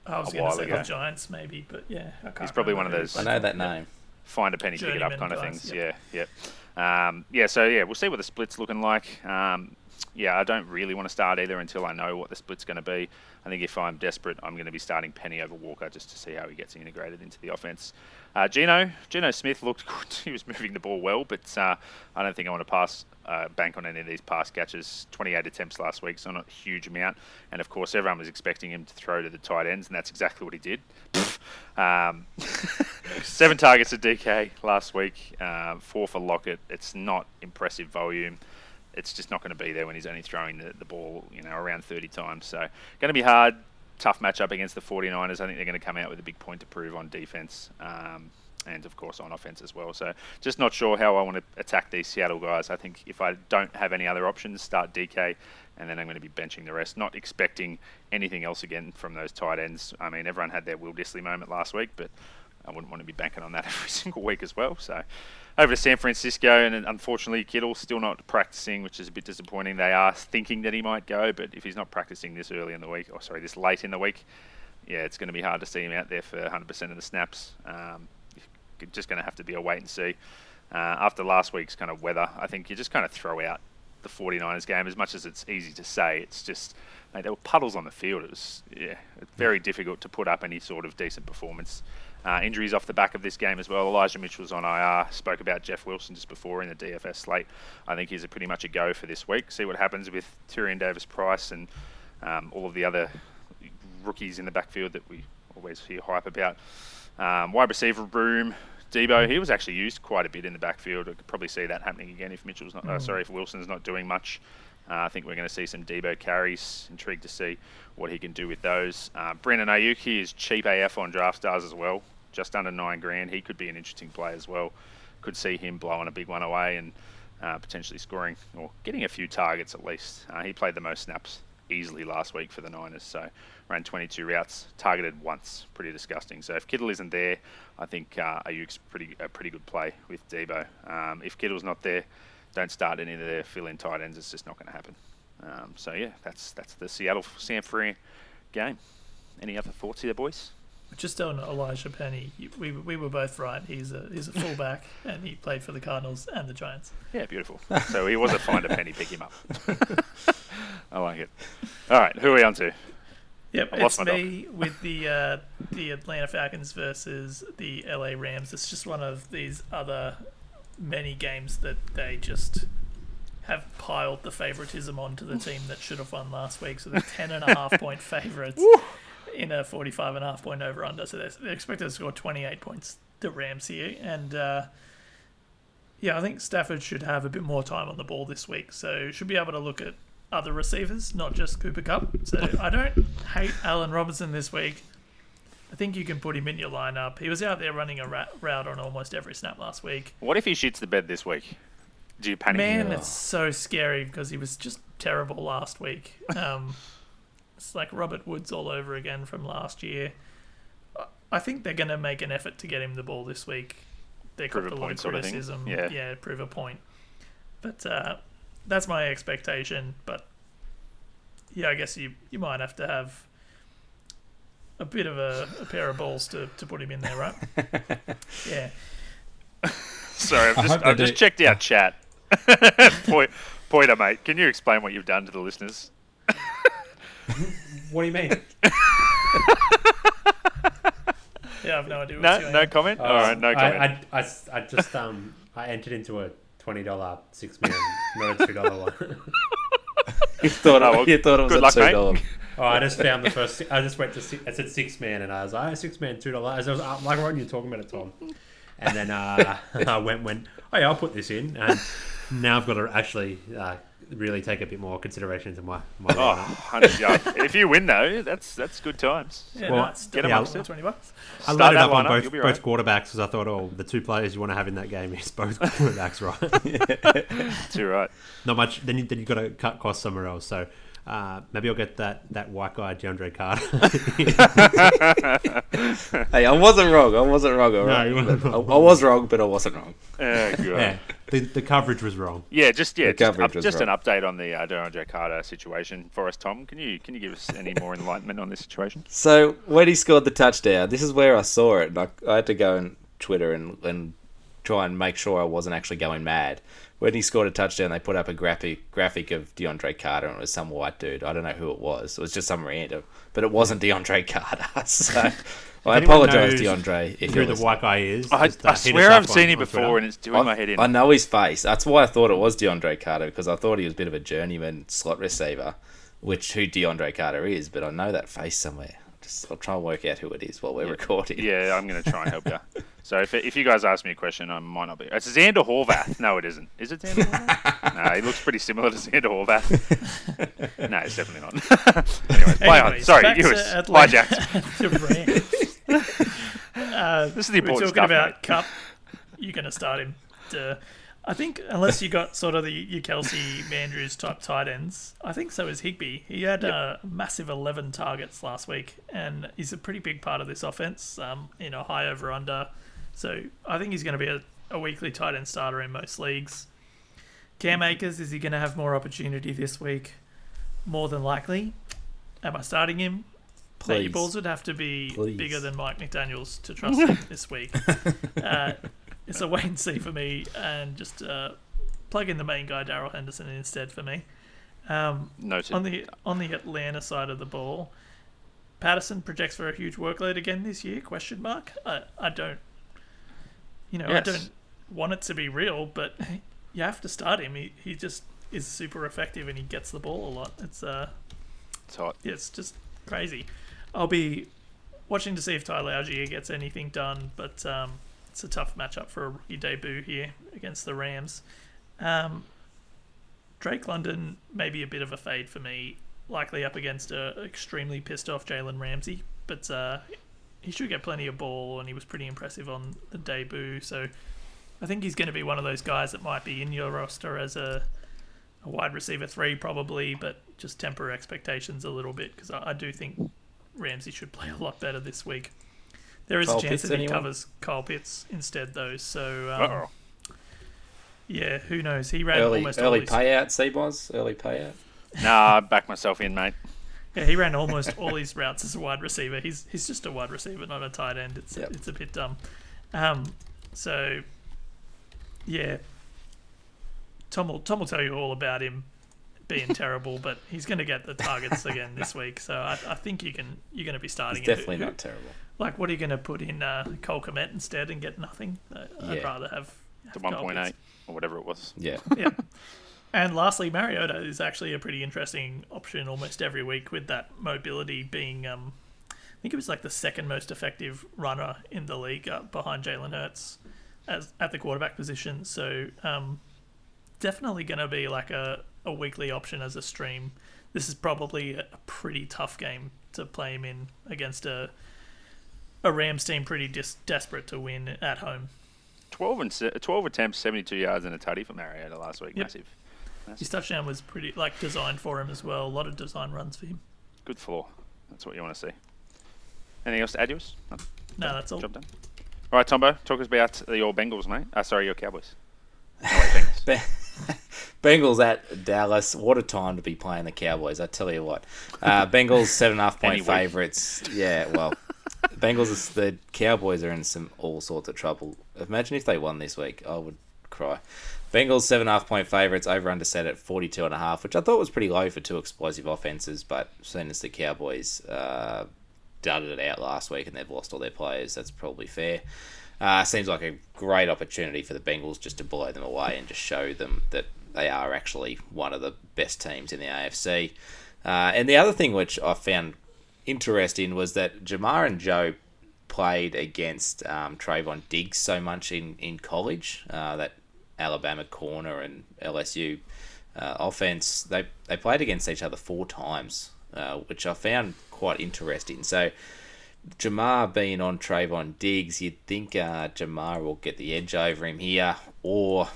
Speaker 4: I was
Speaker 2: a
Speaker 4: going to say
Speaker 2: ago.
Speaker 4: the Giants, maybe, but yeah, I can't
Speaker 2: He's probably one of those-
Speaker 3: I know that name.
Speaker 2: Find a penny, pick it up
Speaker 4: Journeyman
Speaker 2: kind of
Speaker 4: guys,
Speaker 2: things.
Speaker 4: yep.
Speaker 2: Yeah, yeah. Um, yeah, so yeah, we'll see what the split's looking like. Um, yeah, I don't really want to start either until I know what the split's going to be. I think if I'm desperate, I'm going to be starting Penny over Walker just to see how he gets integrated into the offense. Uh, Geno, Geno Smith looked *laughs* good. He was moving the ball well, but uh, I don't think I want to pass uh, bank on any of these pass catches. 28 attempts last week, so not a huge amount. And of course, everyone was expecting him to throw to the tight ends, and that's exactly what he did. *laughs* um, *laughs* seven targets to DK last week, uh, four for Lockett. It's not impressive volume it's just not going to be there when he's only throwing the, the ball, you know, around 30 times. So going to be hard, tough matchup against the 49ers. I think they're going to come out with a big point to prove on defense. Um, and of course on offense as well. So just not sure how I want to attack these Seattle guys. I think if I don't have any other options, start DK, and then I'm going to be benching the rest. Not expecting anything else again from those tight ends. I mean, everyone had their Will Dissly moment last week, but I wouldn't want to be banking on that *laughs* every single week as well. So over to San Francisco, and unfortunately Kittle still not practicing, which is a bit disappointing. They are thinking that he might go, but if he's not practicing this early in the week, or sorry, this late in the week, yeah, it's going to be hard to see him out there for 100% of the snaps. Um, just going to have to be a wait and see. Uh, after last week's kind of weather, I think you just kind of throw out the 49ers game as much as it's easy to say. It's just, mate, there were puddles on the field. It was, yeah, very difficult to put up any sort of decent performance Uh, injuries off the back of this game as well. Elijah Mitchell's on IR. Spoke about Jeff Wilson just before in the DFS slate. I think he's a pretty much a go for this week. See what happens with Tyrion Davis Price and um, all of the other rookies in the backfield that we always hear hype about. Um, wide receiver room, Deebo, he was actually used quite a bit in the backfield. I could probably see that happening again if Mitchell's not. Uh, sorry, if Wilson's not doing much. Uh, I think we're going to see some Deebo carries. Intrigued to see what he can do with those. Uh, Brandon Aiyuk, he is cheap AF on draft stars as well, just under nine grand. He could be an interesting play as well. Could see him blowing a big one away and uh, potentially scoring or getting a few targets at least. Uh, he played the most snaps easily last week for the Niners, so ran 22 routes, targeted once. Pretty disgusting. So if Kittle isn't there, I think uh, Aiyuk's pretty a pretty good play with Deebo. Um, if Kittle's not there, don't start any of their fill-in tight ends. It's just not going to happen. Um, so yeah, that's that's the Seattle San Fran game. Any other thoughts here, boys?
Speaker 4: Just on Elijah Penny, we, we were both right. He's a he's a fullback, *laughs* and he played for the Cardinals and the Giants.
Speaker 2: Yeah, beautiful. *laughs* So he was a find a penny, pick him up. *laughs* I like it. All right, who are we on to?
Speaker 4: Yep,
Speaker 2: I've lost
Speaker 4: it's
Speaker 2: my
Speaker 4: me with the uh, the Atlanta Falcons versus the LA Rams. It's just one of these other many games that they just have piled the favoritism onto the team that should have won last week. So they're ten and a half point favorites in a 45 and a half point over under. So they're, they're expected to score 28 points. The Rams here, and uh, yeah, I think Stafford should have a bit more time on the ball this week. So should be able to look at other receivers, not just Cooper Kupp. So *laughs* I don't hate Allen Robinson this week. I think you can put him in your lineup. He was out there running a ra- route on almost every snap last week.
Speaker 2: What if he shoots the bed this week? Do you panic?
Speaker 4: Man, it's so scary because he was just terrible last week. Um, *laughs* it's like Robert Woods all over again from last year. I- I think they're going to make an effort to get him the ball this week. They
Speaker 2: Prove
Speaker 4: got
Speaker 2: a
Speaker 4: a lot
Speaker 2: point
Speaker 4: of
Speaker 2: sort of
Speaker 4: criticism.
Speaker 2: Yeah.
Speaker 4: yeah, prove a point. But uh, that's my expectation. But yeah, I guess you you might have to have a bit of a, a pair of balls to, to put him in there, right? *laughs* yeah. *laughs*
Speaker 2: Sorry, I've just, I've just checked out chat. *laughs* Point, pointer, mate. Can you explain what you've done to the listeners? *laughs*
Speaker 5: What do you mean? *laughs*
Speaker 4: Yeah, I have no idea what's
Speaker 2: No, no
Speaker 4: on.
Speaker 2: comment. All right, no
Speaker 5: I,
Speaker 2: comment.
Speaker 5: I, I s- I just um I entered into a twenty dollar six man, not a two dollar one. *laughs*
Speaker 3: You thought,
Speaker 2: Oh, well,
Speaker 3: you thought it was
Speaker 2: good
Speaker 3: a
Speaker 2: luck,
Speaker 3: two
Speaker 2: mate.
Speaker 3: dollar.
Speaker 5: Oh, I just found the first. I just went to. Six, I said six man, and I was like, oh, six man, two dollars. I was uh, like, what are you talking about it, Tom? And then uh, I went, went. Oh yeah, I'll put this in, and now I've got to actually uh, really take a bit more consideration into my my.
Speaker 2: Oh,
Speaker 5: lineup.
Speaker 2: 100 yards. If you win though, that's that's good times.
Speaker 4: Yeah,
Speaker 5: Well,
Speaker 4: nice.
Speaker 2: get
Speaker 4: Get
Speaker 2: amongst
Speaker 4: him
Speaker 2: it.
Speaker 4: Twenty bucks.
Speaker 5: I
Speaker 2: Start
Speaker 5: loaded
Speaker 2: that
Speaker 5: up on
Speaker 2: lineup,
Speaker 5: both
Speaker 2: you'll
Speaker 5: both
Speaker 2: right.
Speaker 5: quarterbacks because I thought, oh, the two players you want to have in that game is both *laughs* quarterbacks, right?
Speaker 2: Too right.
Speaker 5: Not much. Then you then you got to cut costs somewhere else. So. Uh, maybe I'll get that, that white guy DeAndre Carter. *laughs*
Speaker 3: Hey, I wasn't wrong. I wasn't wrong. All right.
Speaker 5: you weren't
Speaker 3: I. I was wrong, but I wasn't wrong.
Speaker 2: Uh, good.
Speaker 5: yeah, the, the coverage was wrong.
Speaker 2: Yeah, just yeah,
Speaker 3: The
Speaker 2: just,
Speaker 3: coverage
Speaker 2: up,
Speaker 3: was
Speaker 2: just an update on the uh, DeAndre Carter situation for us, Tom. Can you can you give us any more enlightenment on this situation?
Speaker 3: So when he scored the touchdown, this is where I saw it. And I, I had to go on Twitter and, and try and make sure I wasn't actually going mad. When he scored a touchdown, they put up a graphic graphic of DeAndre Carter, and it was some white dude. I don't know who it was. It was just some random, but it wasn't DeAndre *laughs* Carter. So I apologize, DeAndre, if
Speaker 5: Who
Speaker 3: you're
Speaker 5: the
Speaker 3: listening.
Speaker 5: white guy is?
Speaker 2: I,
Speaker 5: uh,
Speaker 2: I swear I've seen
Speaker 5: on-
Speaker 2: him before, and it's doing my head in.
Speaker 3: I know his face. That's why I thought it was DeAndre Carter because I thought he was a bit of a journeyman slot receiver, which who DeAndre Carter is. But I know that face somewhere. Just I'll try and work out who it is while we're recording.
Speaker 2: Yeah, I'm going to try and help you. *laughs* So if, if you guys ask me a question, I might not be. It's Zander Horvath. No, it isn't. Is it Zander Horvath? *laughs* no, he looks pretty similar to Zander Horvath. *laughs* no, it's definitely not. anyway, play on. Sorry, you were hijacked.
Speaker 4: uh,
Speaker 2: This is the
Speaker 4: we're talking
Speaker 2: stuff,
Speaker 4: about
Speaker 2: mate.
Speaker 4: Kupp. You're going to start him. Duh. I think unless you got sort of the your Kelce Mandrews type tight ends, I think so is Higbee. He had a massive 11 targets last week, and he's a pretty big part of this offense. Um, you know, high over under. So I think he's going to be a, a weekly tight end starter in most leagues. Cam Akers, is he going to have more opportunity this week? More than likely. Am I starting him? Please.
Speaker 3: Please.
Speaker 4: balls would have to be
Speaker 3: Please.
Speaker 4: bigger than Mike McDaniel's to trust him *laughs* this week. Uh, it's a wait and see for me, and just uh, plug in the main guy, Darrell Henderson, instead for me. Um,
Speaker 2: Noted.
Speaker 4: on the on the Atlanta side of the ball, Patterson projects for a huge workload again this year? Question mark. I, I don't. You know, I don't want it to be real, but you have to start him. He he just is super effective and he gets the ball a lot. It's uh,
Speaker 2: It's hot.
Speaker 4: yeah, it's just crazy. I'll be watching to see if Tyler Allgeier gets anything done, but um, it's a tough matchup for a rookie debut here against the Rams. Um, Drake London may be a bit of a fade for me, likely up against a extremely pissed off Jalen Ramsey, but uh, he should get plenty of ball, and he was pretty impressive on the debut. So I think he's going to be one of those guys that might be in your roster as a, a wide receiver three, probably, but just temper expectations a little bit because I, I do think Ramsey should play a lot better this week. There is
Speaker 3: Kyle
Speaker 4: a chance
Speaker 3: Pitts,
Speaker 4: that he
Speaker 3: anyone?
Speaker 4: covers Kyle Pitts instead, though. So um, yeah, who knows? He ran
Speaker 3: Early
Speaker 4: almost
Speaker 3: early
Speaker 4: all his,
Speaker 3: payout, Seabos. Early payout.
Speaker 2: Nah, I back myself in, mate.
Speaker 4: Yeah, he ran almost all his routes as a wide receiver. He's he's just a wide receiver, not a tight end. It's
Speaker 3: Yep.
Speaker 4: it's a bit dumb. Um, so yeah, Tom will Tom will tell you all about him being terrible, but he's going to get the targets *laughs* again this week. So I, I think you can you're going to be starting.
Speaker 3: He's definitely
Speaker 4: Who-
Speaker 3: not terrible.
Speaker 4: Like, what are you going to put in uh, Cole Kmet instead and get nothing? Uh, I'd
Speaker 3: Yeah.
Speaker 4: rather have,
Speaker 2: The
Speaker 4: have Kyle
Speaker 2: 1.8
Speaker 4: Pitts.
Speaker 2: or whatever it was.
Speaker 3: Yeah. *laughs*
Speaker 4: yeah. And lastly, Mariota is actually a pretty interesting option almost every week with that mobility being, um, I think it was like the second most effective runner in the league uh, behind Jalen Hurts as at the quarterback position. So um, definitely going to be like a, a weekly option as a stream. This is probably a a pretty tough game to play him in against a a Rams team pretty dis- desperate to win at home.
Speaker 2: 12 and se- 12 attempts, 72 yards and a tutty for Mariota last week.
Speaker 4: Yep.
Speaker 2: Massive.
Speaker 4: His touchdown was pretty like designed for him as well. A lot of design runs for him.
Speaker 2: Good floor. That's what you want to see. Anything else to add, yours? No?
Speaker 4: No, that's all.
Speaker 2: Job done. All right, Tombo, talk us about your Bengals, mate. Uh, sorry, your Cowboys. No, wait, Bengals. *laughs* *laughs*
Speaker 3: Bengals at Dallas. What a time to be playing the Cowboys. I tell you what. Uh, Bengals seven and a half point favourites. Yeah, well, *laughs* Bengals. The Cowboys are in some all sorts of trouble. Imagine if they won this week. I would cry. Bengals seven and a half point favourites. Over under set at forty two and a half, which I thought was pretty low for two explosive offenses. But seeing as the Cowboys uh, dudded it out last week and they've lost all their players, that's probably fair. Uh, seems like a great opportunity for the Bengals just to blow them away and just show them that they are actually one of the best teams in the AFC. Uh, and the other thing which I found interesting was that Ja'Marr and Joe played against um, Trevon Diggs so much in, in college. Uh, that Alabama corner and LSU uh, offense, they, they played against each other four times, uh, which I found quite interesting. So Ja'Marr being on Trevon Diggs, you'd think uh, Ja'Marr will get the edge over him here, or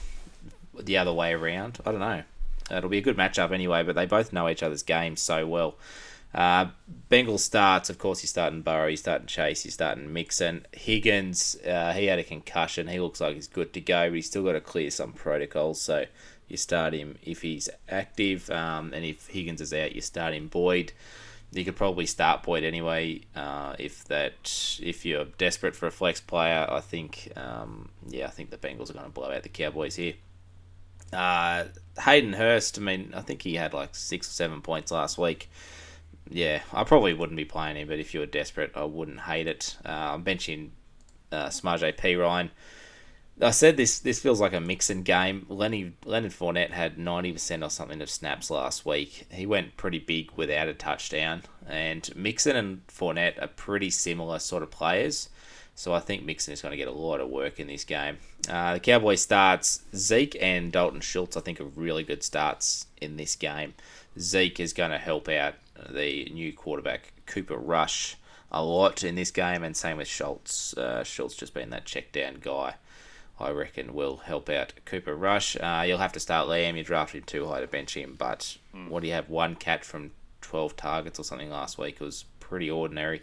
Speaker 3: the other way around. I don't know. It'll be a good matchup anyway, but they both know each other's games so well. Uh, Bengals starts, of course, he's starting Burrow, he's starting Chase, he's starting Mixon. Higgins, uh, he had a concussion. He looks like he's good to go, but he's still got to clear some protocols. So you start him if he's active, um, and if Higgins is out, you start him Boyd. You could probably start Boyd anyway uh, if that if you're desperate for a flex player. I think um, yeah, I think the Bengals are going to blow out the Cowboys here. Uh, Hayden Hurst, I mean, I think he had like six or seven points last week. Yeah, I probably wouldn't be playing him, but if you were desperate, I wouldn't hate it. Uh, I'm benching uh, P. Ryan. I said this this feels like a Mixon game. Lenny, Leonard Fournette had 90% or something of snaps last week. He went pretty big without a touchdown. And Mixon and Fournette are pretty similar sort of players. So I think Mixon is going to get a lot of work in this game. Uh, the Cowboys starts Zeke and Dalton Schultz. I think are really good starts in this game. Zeke is going to help out the new quarterback Cooper Rush a lot in this game, and same with Schultz. Uh, Schultz just being that check down guy. I reckon will help out Cooper Rush. Uh, you'll have to start Liam. You drafted him too high to bench him, but what do you have? One catch from 12 targets or something last week It was pretty ordinary.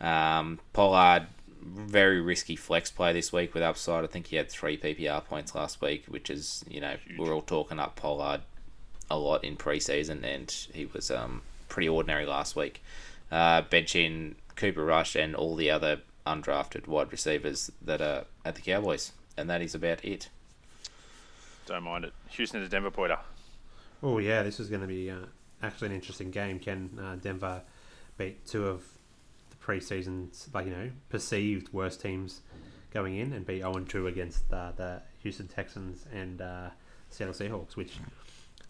Speaker 3: Um, Pollard, very risky flex play this week with upside. I think he had three PPR points last week, which is, you know, we're all talking up Pollard a lot in preseason, and he was um, pretty ordinary last week. Uh, benching Cooper Rush and all the other undrafted wide receivers that are at the Cowboys, and that is about it.
Speaker 2: Don't mind it. Houston to Denver, Pointer.
Speaker 5: Oh yeah, this is going to be uh, actually an interesting game. Can uh, Denver beat two of the preseason's like you know perceived worst teams going in and beat 0 2 against uh, the Houston Texans and uh, Seattle Seahawks, which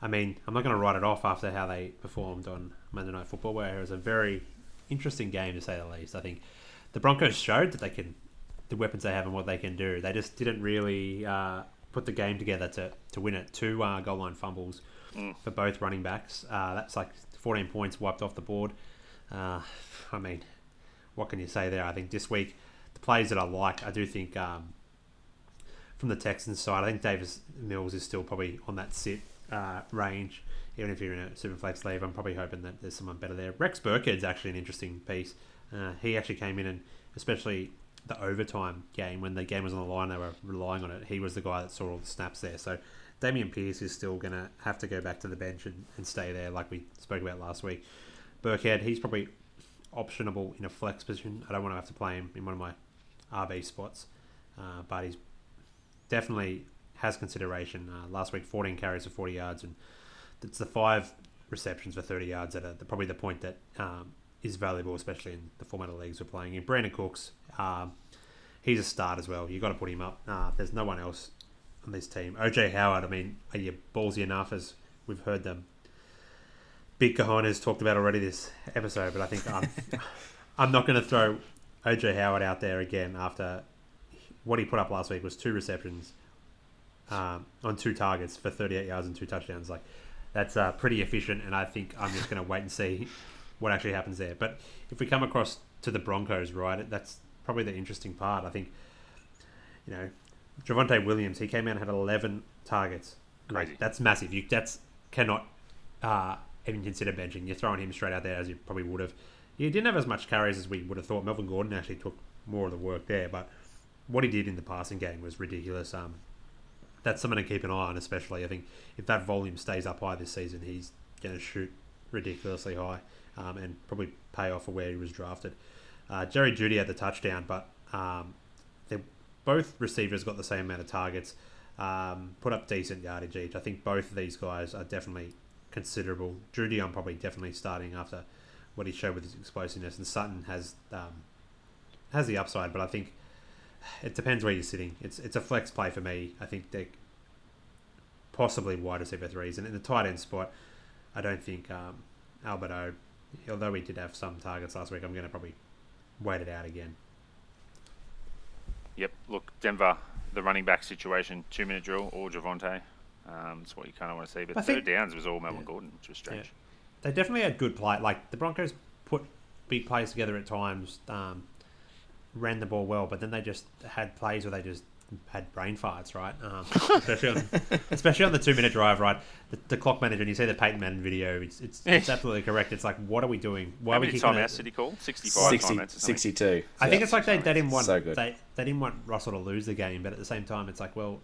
Speaker 5: I mean I'm not going to write it off after how they performed on Monday Night Football, where it was a very interesting game to say the least. I think the Broncos showed that they can the weapons they have and what they can do. They just didn't really uh, put the game together to, to win it. Two uh, goal line fumbles for both running backs. Uh, that's like 14 points wiped off the board. Uh, I mean, what can you say there? I think this week, the plays that I like, I do think um, from the Texans side, I think Davis Mills is still probably on that sit uh, range. Even if you're in a Superflex league, I'm probably hoping that there's someone better there. Rex Burkhead's actually an interesting piece. Uh, he actually came in and, especially the overtime game when the game was on the line, they were relying on it. He was the guy that saw all the snaps there. So Dameon Pierce is still going to have to go back to the bench and, and stay there, like we spoke about last week. Burkhead, he's probably optionable in a flex position. I don't want to have to play him in one of my RB spots, uh, but he's definitely has consideration. Uh, last week, 14 carries for 40 yards, and it's the five receptions for 30 yards that are the, probably the point that um, is valuable, especially in the format of leagues we're playing in. Brandin Cooks, um, he's a start as well. You've got to put him up. Uh, there's no one else on this team. OJ Howard, I mean, are you ballsy enough as we've heard them? Big Cajonas talked about already this episode, but I think I'm, *laughs* I'm not going to throw OJ Howard out there again after what he put up last week was two receptions um, on two targets for 38 yards and two touchdowns. Like that's uh, pretty efficient, and I think I'm just going to wait and see what actually happens there. But if we come across to the Broncos, right, that's probably the interesting part. I think you know Javonte Williams. He came out and had 11 targets. Like,
Speaker 2: Crazy.
Speaker 5: that's massive. You that's cannot uh, even consider benching. You're throwing him straight out there as you probably would have. He didn't have as much carries as we would have thought. Melvin Gordon actually took more of the work there, but what he did in the passing game was ridiculous. Um, that's something to keep an eye on, especially. I think if that volume stays up high this season, he's going to shoot ridiculously high um, and probably pay off for where he was drafted. Uh, Jerry Jeudy had the touchdown, but um, they both receivers got the same amount of targets, um, put up decent yardage each. I think both of these guys are definitely considerable. Jeudy, I'm probably definitely starting after what he showed with his explosiveness, and Sutton has um, has the upside, but I think it depends where you're sitting. It's it's a flex play for me. I think they possibly wide receiver threes, and in the tight end spot, I don't think um, Alberto, although he did have some targets last week, I'm going to probably wait it out again.
Speaker 2: Yep. Look, Denver, the running back situation, two minute drill or Javonte. Um, it's what you kind of want to see. But
Speaker 5: I
Speaker 2: third
Speaker 5: think-
Speaker 2: downs was all Melvin
Speaker 5: Yeah.
Speaker 2: Gordon, which was strange.
Speaker 5: They definitely had good play. Like the Broncos put big plays together at times, um, ran the ball well, but then they just had plays where they just had brain farts, right? Um, *laughs* especially on especially on the two minute drive, right? The, the clock manager, and you see the Peyton Manning video. It's it's, it's absolutely correct. It's like, what are we doing? Why
Speaker 2: How
Speaker 5: are we
Speaker 2: many
Speaker 5: kicking it?
Speaker 2: timeouts did he call? 65
Speaker 3: 60,
Speaker 2: timeouts or something.
Speaker 3: 62.
Speaker 5: I think
Speaker 3: Yeah.
Speaker 5: it's like they, they didn't want
Speaker 3: So good.
Speaker 5: they they didn't want Russell to lose the game, but at the same time, it's like, well,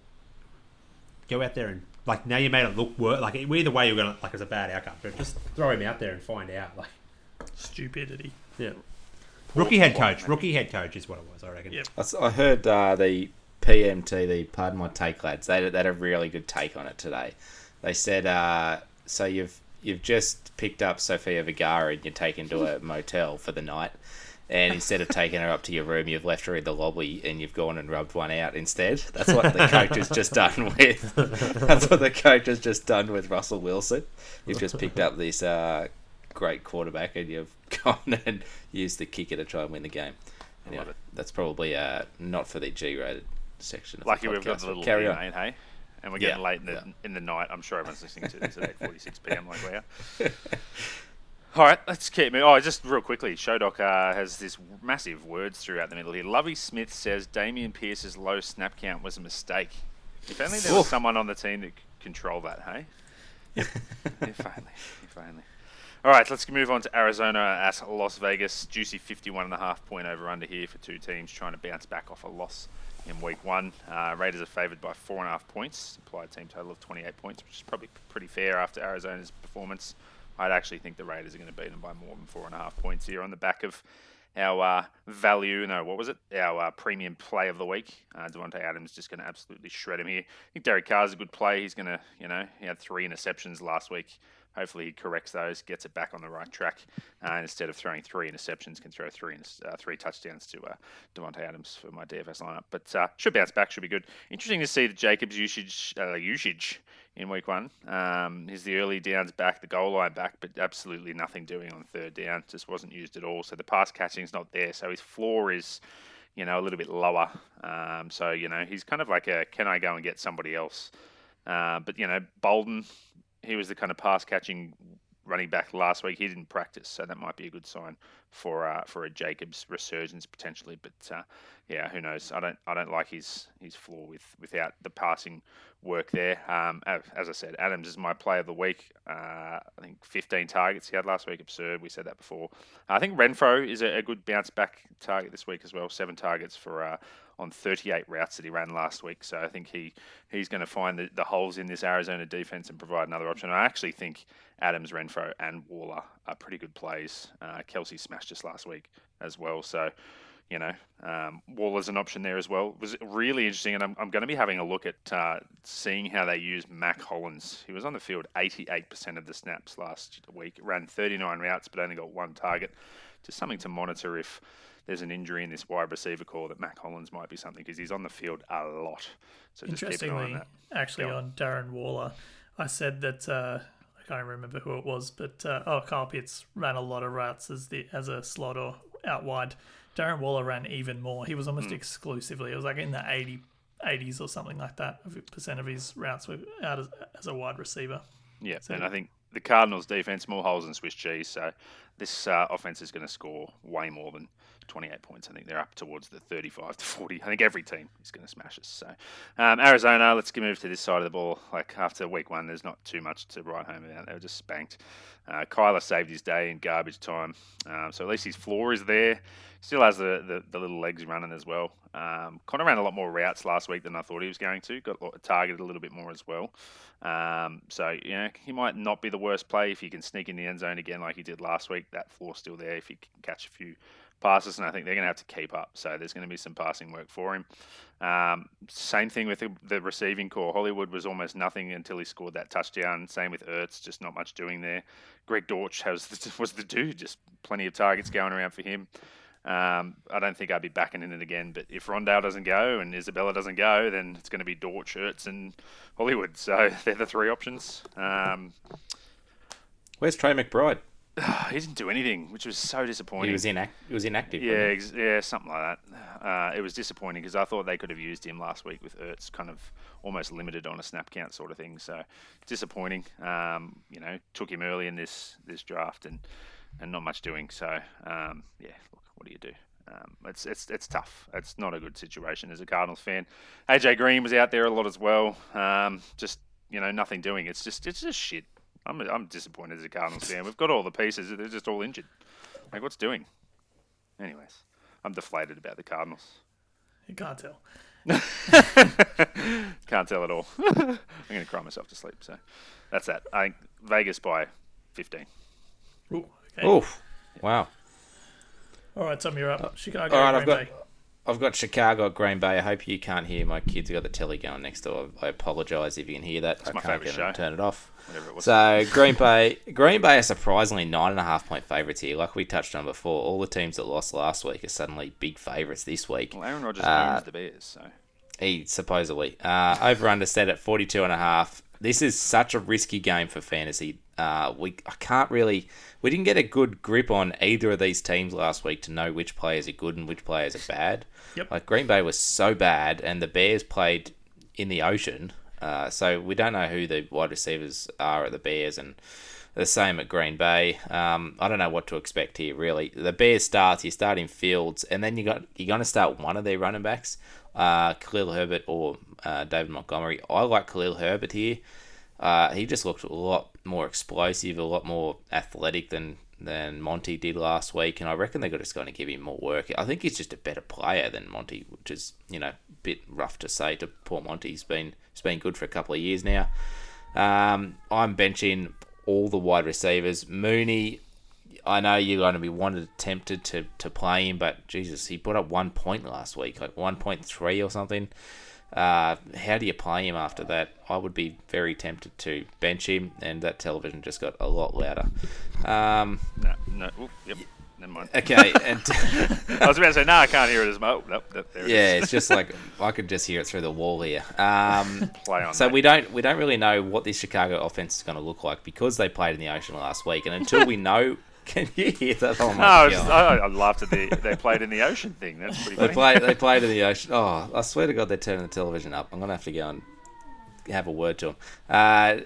Speaker 5: go out there and like now you made it look worse. Like either way, you're gonna like it's a bad outcome, but just throw him out there and find out. Like,
Speaker 4: Stupidity.
Speaker 5: yeah, rookie head coach, rookie head coach is what it was. I reckon.
Speaker 4: Yep.
Speaker 3: I s- I heard uh, the PMT, the Pardon My Take lads, they, they had a really good take on it today. They said, uh, so you've you've just picked up Sofia Vergara and you're taken to a *laughs* motel for the night. And instead of taking her up to your room, you've left her in the lobby and you've gone and rubbed one out instead. That's what the coach has just done *laughs* with. That's what the coach has just done with Russell Wilson. You've just picked up this uh, great quarterback and you've *laughs* gone and used the kicker to try and win the game.
Speaker 2: It.
Speaker 3: That's probably uh, not for the G-rated section. Of
Speaker 2: Lucky
Speaker 3: the
Speaker 2: we've got
Speaker 3: podcast, but
Speaker 2: little
Speaker 3: carry on.
Speaker 2: mate, hey? And we're
Speaker 3: Yeah,
Speaker 2: getting late in the,
Speaker 3: yeah.
Speaker 2: in the night. I'm sure everyone's listening to this at 8.46 *laughs* p.m. like we are. All right, let's keep moving. Oh, just real quickly, Showdoc uh, has this massive words throughout the middle here. Lovie Smith says Dameon Pierce's low snap count was a mistake. If only there was someone on the team that could control that, hey? *laughs* if. All right, let's move on to Arizona at Las Vegas. Juicy 51.5 point over under here for two teams trying to bounce back off a loss in week one. Uh, Raiders are favoured by 4.5 points, implied team total of 28 points, which is probably pretty fair after Arizona's performance. I'd actually think the Raiders are going to beat them by more than 4.5 points here on the back of our uh, value, no, what was it? Our uh, premium play of the week. Uh, Davante Adams just going to absolutely shred him here. I think Derek Carr's a good play. He's going to, you know, he had three interceptions last week hopefully he corrects those, gets it back on the right track, uh, and instead of throwing three interceptions, can throw three uh, three touchdowns to uh, Davante Adams for my DFS lineup. But uh, should bounce back, should be good. Interesting to see the Jacobs usage uh, usage in week one. Um, he's the early downs back, the goal line back, but absolutely nothing doing on third down. Just wasn't used at all. So the pass catching is not there. So his floor is, you know, a little bit lower. Um, so you know he's kind of like a can I go and get somebody else? Uh, but you know Bolden, he was the kind of pass catching running back last week. He didn't practice, so that might be a good sign for uh, for a Jacobs resurgence potentially. But uh, yeah, who knows? I don't I don't like his his floor with without the passing work there. Um, as, I said, Adams is my play of the week. Uh, I think 15 targets he had last week, absurd. We said that before. I think Renfrow is a, a good bounce back target this week as well. Seven targets for uh, on 38 routes that he ran last week. So I think he he's going to find the, the holes in this Arizona defense and provide another option. I actually think Adams, Renfrow, and Waller are pretty good plays. Uh, Kelce smashed us last week as well. So you know, um, Waller's an option there as well. It was really interesting, and I'm, I'm going to be having a look at uh, seeing how they use Mack Hollins. He was on the field 88% of the snaps last week, ran 39 routes, but only got one target. Just something to monitor if there's an injury in this wide receiver core that Mack Hollins might be something because he's on the field a lot. So just keep an eye on
Speaker 4: Interestingly,
Speaker 2: that.
Speaker 4: actually,
Speaker 2: Go
Speaker 4: on Darren Waller, I said that uh, I can't remember who it was, but uh, oh, Kyle Pitts ran a lot of routes as the as a slot or out wide. Darren Waller ran even more. He was almost
Speaker 2: Hmm.
Speaker 4: exclusively. It was like in the 80, 80s or something like that. Of percent of his routes were out as, as a wide receiver.
Speaker 2: Yeah,
Speaker 4: So-
Speaker 2: and I think the Cardinals' defense more holes than Swiss cheese. So this uh, offense is going to score way more than 28 points. I think they're up towards the 35 to 40. I think every team is going to smash us. So um, Arizona, let's get move to this side of the ball. Like after week one, there's not too much to write home about. They were just spanked. Uh, Kyler saved his day in garbage time, um, so at least his floor is there. Still has the, the, the little legs running as well. Um, Conner ran a lot more routes last week than I thought he was going to. Got targeted a little bit more as well. Um, so you know he might not be the worst play if he can sneak in the end zone again like he did last week. That floor's still there if he can catch a few passes, and I think they're going to have to keep up. So there's going to be some passing work for him. Um, same thing with the, the receiving core. Hollywood was almost nothing until he scored that touchdown. Same with Ertz, just not much doing there. Greg Dortch has *laughs* was the dude, just plenty of targets going around for him. Um, I don't think I'd be backing in it again. But if Rondale doesn't go and Isabella doesn't go, then it's going to be Dortch, Ertz, and Hollywood. So *laughs* they're the three options. Um,
Speaker 3: Where's Trey McBride? *sighs*
Speaker 2: he didn't do anything, which was so disappointing.
Speaker 3: He was inac- he was inactive.
Speaker 2: Yeah, ex- yeah, something like that. Uh, it was disappointing because I thought they could have used him last week with Ertz kind of almost limited on a snap count sort of thing. So disappointing. Um, you know, took him early in this this draft and and not much doing. So um, yeah, look, what do you do? Um, it's it's it's tough. It's not a good situation as a Cardinals fan. AJ Green was out there a lot as well. Um, just you know, nothing doing. It's just it's just shit. I'm I'm disappointed as a Cardinals fan. We've got all the pieces. They're just all injured. Like what's doing? Anyways, I'm deflated about the Cardinals.
Speaker 4: You can't tell. *laughs*
Speaker 2: Can't tell at all. *laughs* I'm going to cry myself to sleep. So that's that. I think Vegas by 15.
Speaker 4: Ooh, okay.
Speaker 3: he? Oof. Wow.
Speaker 4: All right, Tom, you're up. Uh, Chicago,
Speaker 3: All right,
Speaker 4: Green
Speaker 3: I've got
Speaker 4: Bay.
Speaker 3: I've got Chicago at Green Bay. I hope you can't hear my kids. have got the telly going next door. I apologise if you can hear that. I
Speaker 2: my
Speaker 3: can't get
Speaker 2: show.
Speaker 3: turn it off.
Speaker 2: It.
Speaker 3: So Green Bay, Green Bay are surprisingly nine and a half point favourites here. Like we touched on before, all the teams that lost last week are suddenly big favourites this week.
Speaker 2: well, Aaron Rodgers
Speaker 3: uh,
Speaker 2: owns the Bears. So
Speaker 3: He supposedly uh, over under set at 42 and a half. This is such a risky game for fantasy. Uh, we I can't really we didn't get a good grip on either of these teams last week to know which players are good and which players are bad.
Speaker 4: Yep.
Speaker 3: Like Green Bay was so bad, and the Bears played in the ocean, uh, so we don't know who the wide receivers are at the Bears, and the same at Green Bay. Um, I don't know what to expect here. Really, the Bears starts. you start in Fields, and then you got you're going to start one of their running backs, uh, Khalil Herbert or uh, David Montgomery. I like Khalil Herbert here. Uh, he just looked a lot more explosive, a lot more athletic than than Monty did last week, and I reckon they're just going to give him more work. I think he's just a better player than Monty, which is you know a bit rough to say to poor Monty. He's been he's been good for a couple of years now. Um, I'm benching all the wide receivers. Mooney, I know you're going to be wanted tempted to, to play him, but Jesus, he put up one point last week, like 1.3 or something. Uh, how do you play him after that? I would be very tempted to bench him, and that television just got a lot louder. Um,
Speaker 2: No, no. Oop, yep. Never mind.
Speaker 3: okay, *laughs* and
Speaker 2: I was about to say, no, I can't hear it as much. Nope, nope, there it
Speaker 3: yeah, it's just like I could just hear it through the wall here. Um, *laughs*
Speaker 2: Play on
Speaker 3: so
Speaker 2: that.
Speaker 3: we don't we don't really know what this Chicago offense is going to look like because they played in the ocean last week, and until we *laughs* know, *laughs* can you hear that? Oh
Speaker 2: No,
Speaker 3: my
Speaker 2: I,
Speaker 3: god!
Speaker 2: just, I, I laughed at the they played in the ocean thing. That's pretty
Speaker 3: They
Speaker 2: funny.
Speaker 3: played. They *laughs* played in the ocean. Oh, I swear to God, they're turning the television up. I'm gonna have to go and have a word to them. Uh,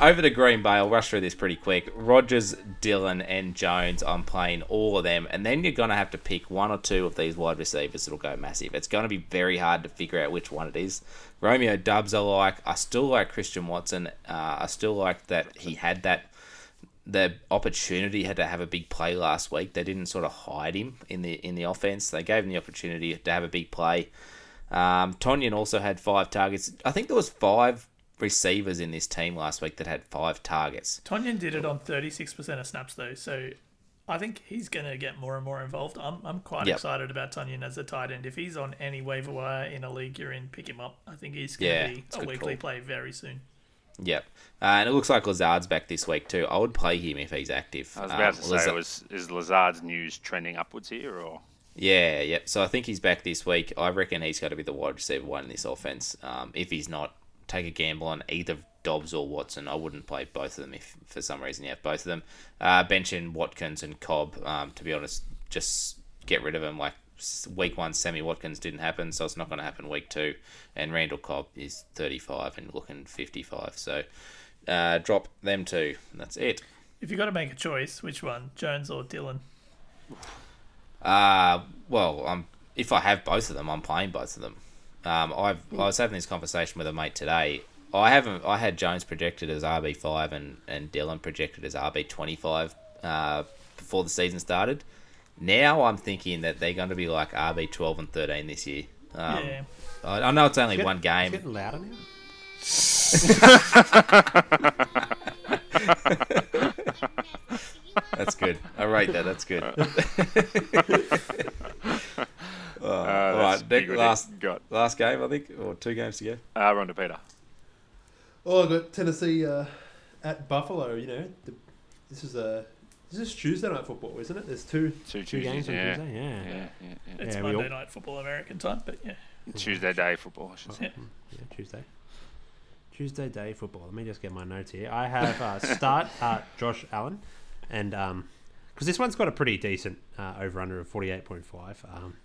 Speaker 3: over to Green Bay. I'll rush through this pretty quick. Rodgers, Dillon, and Jones. I'm playing all of them, and then you're gonna have to pick one or two of these wide receivers that'll go massive. It's gonna be very hard to figure out which one it is. Romeo Doubs, I like. I still like Christian Watson. Uh, I still like that he had that the opportunity had to have a big play last week. They didn't sort of hide him in the in the offense. They gave him the opportunity to have a big play. Um, Tonyan also had five targets. I think there was five receivers in this team last week that had five targets.
Speaker 4: Tonyan did it on 36% of snaps, though, so I think he's going to get more and more involved. I'm, I'm quite
Speaker 3: Yep.
Speaker 4: excited about Tonyan as a tight end. If he's on any waiver wire in a league you're in, pick him up. I think he's going to
Speaker 3: Yeah,
Speaker 4: be
Speaker 3: a
Speaker 4: a weekly
Speaker 3: call.
Speaker 4: play very soon.
Speaker 3: Yep. Uh, and it looks like Lazard's back this week too. I would play him if he's active.
Speaker 2: I was
Speaker 3: Um,
Speaker 2: about to say,
Speaker 3: Lazard-
Speaker 2: was is Lazard's news trending upwards here, or
Speaker 3: Yeah, yep. So I think he's back this week. I reckon he's got to be the wide receiver one in this offense. Um, if he's not, take a gamble on either Dobbs or Watson. I wouldn't play both of them if for some reason you have both of them. Uh, benching Watkins and Cobb. Um, to be honest, just get rid of them. Like week one, Sammy Watkins didn't happen, so it's not going to happen week two. And Randall Cobb is 35 and looking 55. So uh, drop them two. That's it.
Speaker 4: If you've got to make a choice, which one, Jones or Dillon?
Speaker 3: Uh, well, um, if I have both of them, I'm playing both of them. Um, I've, I was having this conversation with a mate today. I haven't. I had Jones projected as RB five and and Dillon projected as RB twenty five uh, before the season started. Now I'm thinking that they're going to be like RB twelve and thirteen this year. Um,
Speaker 4: yeah.
Speaker 3: I, I know it's only
Speaker 5: Get-
Speaker 3: one
Speaker 5: It's
Speaker 3: game.
Speaker 5: getting louder now. *laughs*
Speaker 3: That's good. I rate that. That's good.
Speaker 2: uh, *laughs* *laughs*
Speaker 3: all
Speaker 2: that's
Speaker 3: right,
Speaker 2: big
Speaker 3: Nick, last
Speaker 2: got.
Speaker 3: last game I think, or two games to go.
Speaker 2: Uh, Ron to Peter.
Speaker 5: Oh, I got Tennessee uh, at Buffalo. You know, the, this is a this is Tuesday night football, isn't it? There's two
Speaker 2: Two
Speaker 5: two games on
Speaker 2: yeah.
Speaker 5: Tuesday. Yeah,
Speaker 2: Yeah, yeah, yeah.
Speaker 4: It's
Speaker 5: Yeah,
Speaker 4: Monday
Speaker 5: all-
Speaker 4: night football American time, but yeah.
Speaker 2: Tuesday day football, I should say.
Speaker 4: Yeah.
Speaker 5: Yeah, Tuesday. Tuesday day football. Let me just get my notes here. I have uh, *laughs* start uh, Josh Allen, and because this one's got a pretty decent uh, over under of forty eight point five. Um,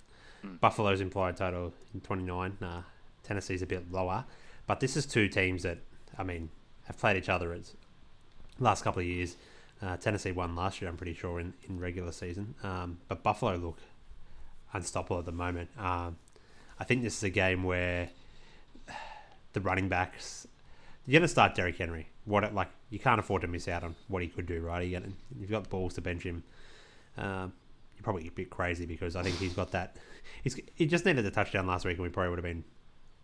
Speaker 5: Buffalo's implied total in twenty nine. Uh, Tennessee's a bit lower, but this is two teams that I mean have played each other as last couple of years. Uh, Tennessee won last year, I'm pretty sure, in, in regular season. Um, but Buffalo look unstoppable at the moment. Um, I think this is a game where the running backs. You're going to start Derrick Henry. What it, like you can't afford to miss out on what he could do, right? You you've got the balls to bench him. Um, you're probably a bit crazy because I think he's got that. He's he just needed a touchdown last week, and we probably would have been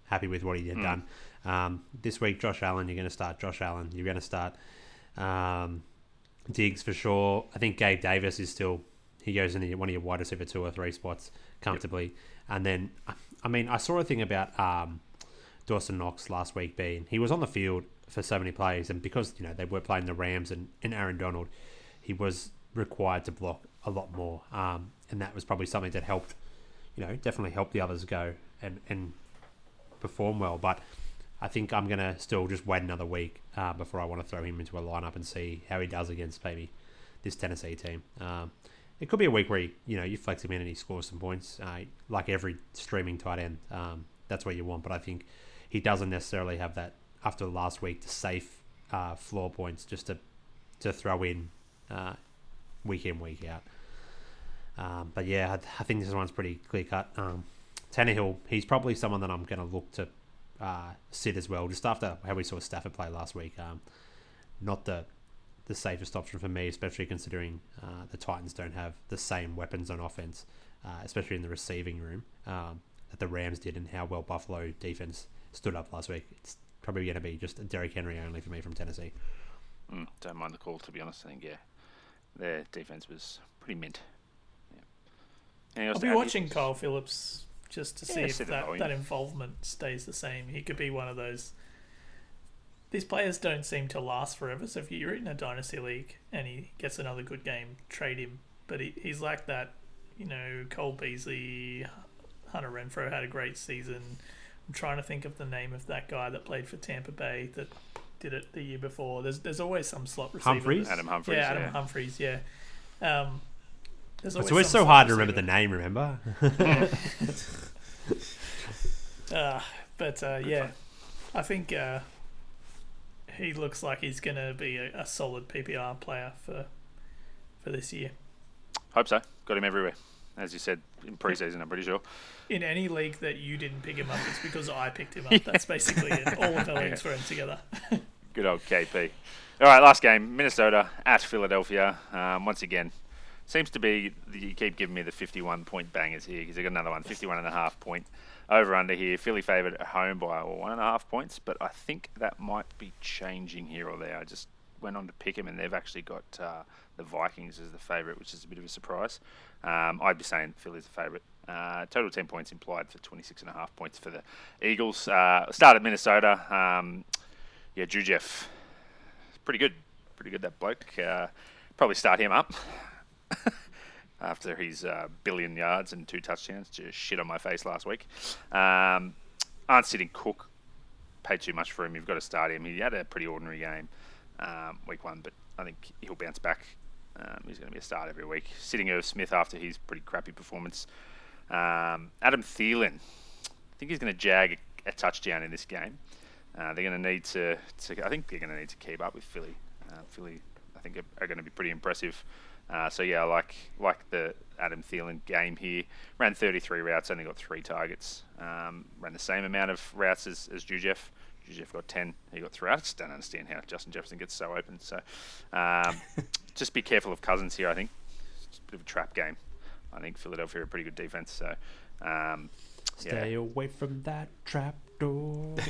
Speaker 5: happy with what he had done. Um, this week, Josh Allen, you're going to start Josh Allen. You're going to start um, Diggs for sure. I think Gabe Davis is still he goes in one of your wide receiver two or three spots comfortably. And then, I mean, I saw a thing about um, Dawson Knox last week being he was on the field for so many plays, and because you know they were playing the Rams and, and Aaron Donald, he was required to block a lot more, um, and that was probably something that helped, you know, definitely helped the others go and and perform well. But I think I'm gonna still just wait another week uh, before I want to throw him into a lineup and see how he does against maybe this Tennessee team. Um, it could be a week where you, you know you flex him in and he scores some points, uh, like every streaming tight end. Um, that's what you want, but I think he doesn't necessarily have that after the last week to safe uh, floor points just to to throw in uh, week in week out. Um, but yeah, I, I think this one's pretty clear cut. Um, Tannehill, he's probably someone that I'm going to look to uh, sit as well, just after how we saw Stafford play last week. Um, not the the safest option for me, especially considering uh, the Titans don't have the same weapons on offense, uh, especially in the receiving room um, that the Rams did, and how well Buffalo defense stood up last week. It's probably going to be just Derrick Henry only for me from Tennessee.
Speaker 2: Mm, don't mind the call, to be honest. I think, yeah, their defense was pretty mint. Yeah. Anything else
Speaker 4: I'll be
Speaker 2: add here?
Speaker 4: watching Kyle Philips just to
Speaker 2: Yeah,
Speaker 4: see if that,
Speaker 2: volume.
Speaker 4: that involvement stays the same. He could be one of those. These players don't seem to last forever. So if you're in a dynasty league and he gets another good game, trade him. But he, he's like that, you know, Cole Beasley, Hunter Renfrow had a great season. I'm trying to think of the name of that guy that played for Tampa Bay that did it the year before. There's there's always some slot receiver.
Speaker 5: Humphries?
Speaker 2: Adam Humphries.
Speaker 4: yeah,
Speaker 2: Yeah,
Speaker 4: Adam Humphries. Yeah. Um, there's
Speaker 5: It's
Speaker 4: always
Speaker 5: always so hard to remember the name. Remember? *laughs*
Speaker 4: Uh, but uh, yeah, I think uh, he looks like he's going to be a, a solid PPR player for for this year.
Speaker 2: Hope so. Got him everywhere, as you said in preseason. I'm pretty sure.
Speaker 4: In any league that you didn't pick him up, it's because I picked him up. *laughs* That's basically it. All of the leagues were in together.
Speaker 2: Good old KP. All right, last game, Minnesota at Philadelphia. Um, once again, seems to be you keep giving me the 51 point bangers here because they got another one, 51 and a half point over under here. Philly favoured at home by one and a half points, but I think that might be changing here or there. I just went on to pick them, and they've actually got uh, the Vikings as the favourite, which is a bit of a surprise. Um, I'd be saying Philly's the favourite. Uh, total 10 points implied for 26 and a half points for the Eagles. Uh, start at Minnesota. Um, yeah, Jujeff, pretty good. Pretty good, that bloke. Uh, probably start him up *laughs* after his uh, billion yards and two touchdowns. Just shit on my face last week. Um, aren't sitting Cook. Paid too much for him. You've got to start him. He had a pretty ordinary game um, week one, but I think he'll bounce back. Um, he's going to be a start every week. Sitting Irv Smith after his pretty crappy performance. Um, Adam Thielen. I think he's going to jag a, a touchdown in this game. Uh, they're going to need to, to. I think they're going to need to keep up with Philly. Uh, Philly, I think, are, are going to be pretty impressive. Uh, so yeah, I like like the Adam Thielen game here. Ran 33 routes, only got three targets. Um, ran the same amount of routes as, as Jujeff. Jujeff got 10. He got three. I just don't understand how Justin Jefferson gets so open. So um, *laughs* just be careful of Cousins here. I think it's a bit of a trap game. I think Philadelphia are a pretty good defense. So um,
Speaker 5: Stay
Speaker 2: yeah.
Speaker 5: away from that trap door. *laughs*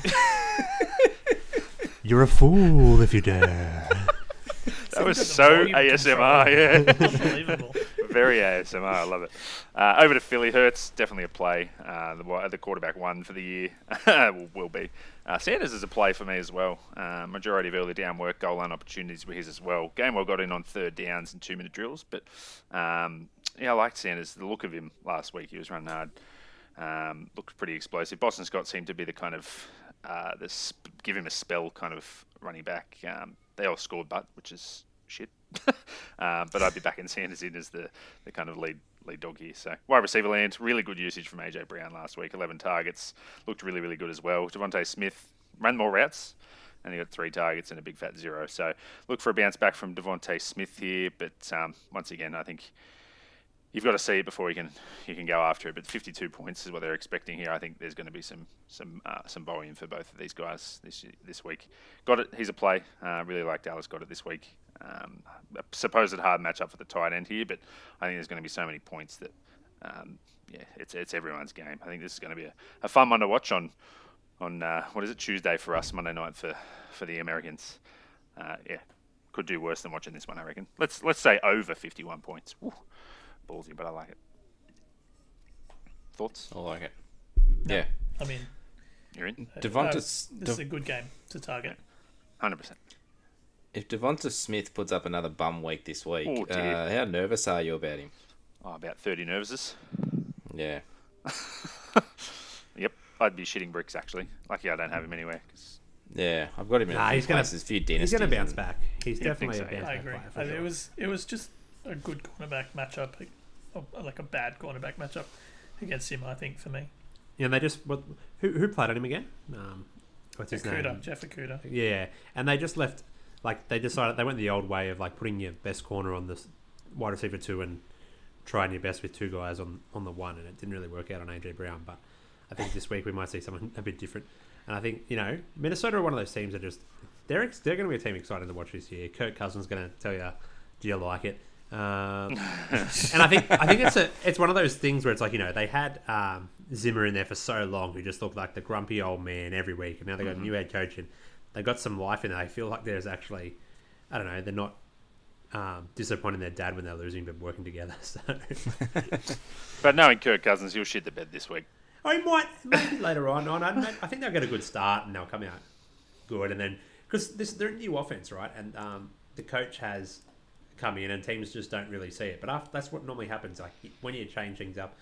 Speaker 5: You're a fool if you dare.
Speaker 2: That was so ASMR. Yeah. *laughs*
Speaker 4: Unbelievable.
Speaker 2: Very ASMR. I love it. Uh, over to Philly. Hurts definitely a play. Uh, the, the quarterback one for the year *laughs* will, will be. Uh, Sanders is a play for me as well. Uh, majority of early down work, goal line opportunities were his as well. Gainwell got in on third downs and two minute drills, but um, yeah, I liked Sanders. The look of him last week, he was running hard. Um, looked pretty explosive. Boston Scott seemed to be the kind of uh, the sp- give him a spell kind of running back. Um, they all scored, but which is shit. *laughs* um, but I'd be back in Sanders in as the, the kind of lead lead dog here. So wide receiver land, really good usage from AJ Brown last week. 11 targets, looked really really good as well. DeVonta Smith ran more routes. And he got three targets and a big fat zero. So look for a bounce back from DeVonta Smith here. But um, once again, I think you've got to see it before you can you can go after it. But 52 points is what they're expecting here. I think there's going to be some some uh, some volume for both of these guys this this week. Goedert. He's a play. Uh, really like Dallas. Goedert this week. Um, a supposed hard matchup for the tight end here, but I think there's going to be so many points that um, yeah, it's it's everyone's game. I think this is going to be a, a fun one to watch on on uh, what is it Tuesday for us, Monday night for for the Americans. Uh, yeah, could do worse than watching this one. I reckon. Let's let's say over 51 points. Woo ballsy, but I like it. Thoughts?
Speaker 3: I like it. Yeah.
Speaker 4: I mean,
Speaker 2: You're in?
Speaker 3: Devonta,
Speaker 4: uh, this is a good game to target.
Speaker 2: 100%.
Speaker 3: if Devonta Smith puts up another bum week this week,
Speaker 2: Oh,
Speaker 3: uh, how nervous are you about him?
Speaker 2: Oh, about 30 nervouses.
Speaker 3: Yeah. *laughs*
Speaker 2: Yep. I'd be shitting bricks, actually. Lucky I don't have him anywhere. 'cause-
Speaker 3: Yeah, I've got him in
Speaker 5: Nah,
Speaker 3: a few
Speaker 5: he's gonna-
Speaker 3: places, a few
Speaker 5: He's going to bounce
Speaker 3: and-
Speaker 5: back. He's definitely
Speaker 2: so,
Speaker 5: a
Speaker 2: yeah.
Speaker 5: bounce
Speaker 4: I
Speaker 5: back
Speaker 4: agree.
Speaker 5: player for
Speaker 4: I- It was it was just a good cornerback matchup, a- like a bad cornerback matchup against him. I think for me,
Speaker 5: Yeah, they just what? Who who played on him again? Um, what's his
Speaker 4: Okudah,
Speaker 5: name?
Speaker 4: Jeff Okudah.
Speaker 5: Yeah, and they just left. Like they decided they went the old way of like putting your best corner on the s- wide receiver two and trying your best with two guys on on the one, and it didn't really work out on AJ Brown. But I think this week we might see something *laughs* a bit different. And I think you know Minnesota are one of those teams that just they're they're going to be a team exciting to watch this year. Kirk Cousins going to tell you, do you like it? Um, *laughs* and I think I think it's a it's one of those things where it's like you know they had um, Zimmer in there for so long who just looked like the grumpy old man every week, and now they got a new head coach and they got some life in there. I feel like there's actually I don't know they're not um, disappointing their dad when they're losing but working together. *laughs* So
Speaker 2: But knowing Kirk Cousins, he'll shit the bed this week.
Speaker 5: I might maybe later on. on I, I think they'll get a good start and they'll come out good, and then because this they're a new offense, right? And um, the coach has come in, and teams just don't really see it. But after, that's what normally happens. Like when you change things up,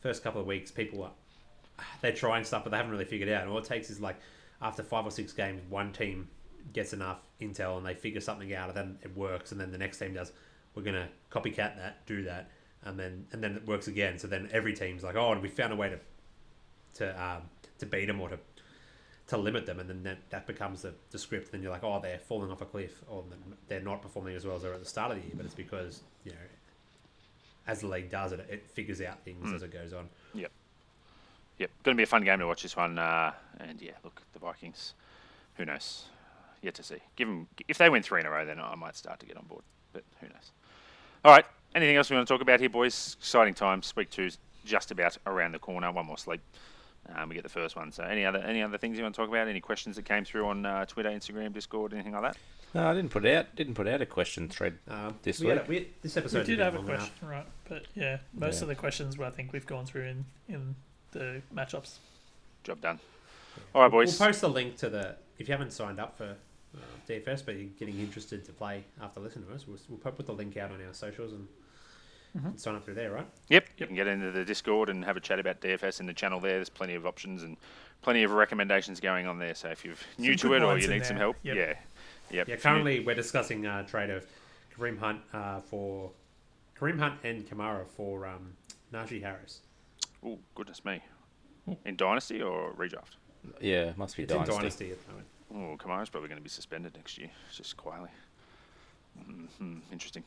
Speaker 5: first couple of weeks, people are *sighs* they're trying stuff, but they haven't really figured out. And all it takes is like after five or six games, one team gets enough intel and they figure something out, and then it works, and then the next team does. We're gonna copycat that, do that, and then and then it works again. So then every team's like, oh, and we found a way to to um, to beat them or to to limit them, and then that, that becomes the, the script. Then you're like, oh, they're falling off a cliff, or they're not performing as well as they were at the start of the year. But it's because you know, as the league does it, it figures out things as it goes on.
Speaker 2: Yep. Yep. Going to be a fun game to watch this one. Uh, and yeah, look, the Vikings. Who knows? Yet to see. Give 'em- if they win three in a row, then I might start to get on board. But who knows? All right. Anything else we want to talk about here, boys? Exciting times. Week two's just about around the corner. One more sleep. Um, we get the first one. So, any other any other things you want to talk about? Any questions that came through on uh, Twitter, Instagram, Discord, anything like that?
Speaker 3: No, I didn't put out didn't put out a question thread
Speaker 5: Um,
Speaker 3: this
Speaker 5: we
Speaker 3: week.
Speaker 5: had we- this episode
Speaker 4: we did have a
Speaker 5: long enough.
Speaker 4: question, right? But yeah, most
Speaker 3: Yeah.
Speaker 4: of the questions were, I think we've gone through in in the matchups.
Speaker 2: Job done. All right, boys.
Speaker 5: We'll post a link to the if you haven't signed up for uh, DFS, but you're getting interested to play after listening to us. We'll, we'll put the link out on our socials and, and sign up through there, right?
Speaker 2: Yep, you can get into the Discord and have a chat about DFS in the channel there. There's plenty of options and plenty of recommendations going on there. So if you're new to it or you need some help,
Speaker 4: Yep.
Speaker 2: yeah, yep.
Speaker 5: Yeah,
Speaker 2: if you
Speaker 5: currently we're discussing uh, trade of Kareem Hunt uh, for Kareem Hunt and Kamara for um, Najee Harris.
Speaker 2: Oh goodness me, in Dynasty or redraft?
Speaker 3: Yeah, must be
Speaker 5: It's
Speaker 3: dynasty.
Speaker 5: in Dynasty at the moment.
Speaker 2: Oh, Kamara's probably going to be suspended next year. It's just quietly. hmm Interesting.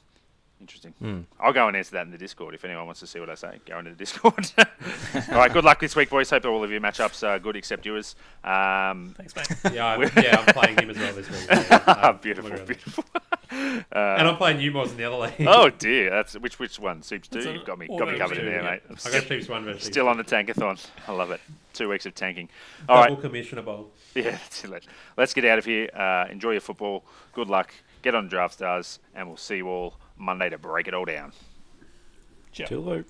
Speaker 2: Interesting.
Speaker 3: Hmm.
Speaker 2: I'll go and answer that in the Discord if anyone wants to see what I say. Go into the Discord. *laughs* all right. Good luck this week, boys. Hope all of your matchups are good, except yours. Um,
Speaker 4: Thanks, mate. *laughs*
Speaker 5: Yeah, I'm, yeah, I'm playing him as well this week. *laughs* Yeah, um,
Speaker 2: beautiful,
Speaker 5: literally.
Speaker 2: beautiful.
Speaker 5: And I'm playing you more in the other league.
Speaker 2: Oh dear, that's which which one? Soups two.
Speaker 4: It's
Speaker 2: You've got me got me covered in there,
Speaker 4: yeah.
Speaker 2: mate. I'm
Speaker 5: I
Speaker 2: still,
Speaker 5: got Chiefs one versus
Speaker 2: still on the tankathon. I love it. Two weeks of tanking. All
Speaker 5: double
Speaker 2: right,
Speaker 5: commissioner bowl.
Speaker 2: yeah, that's it. Let's get out of here. Uh, enjoy your football. Good luck. Get on Draft Stars, and we'll see you all Monday to break it all down.
Speaker 3: Toodaloo.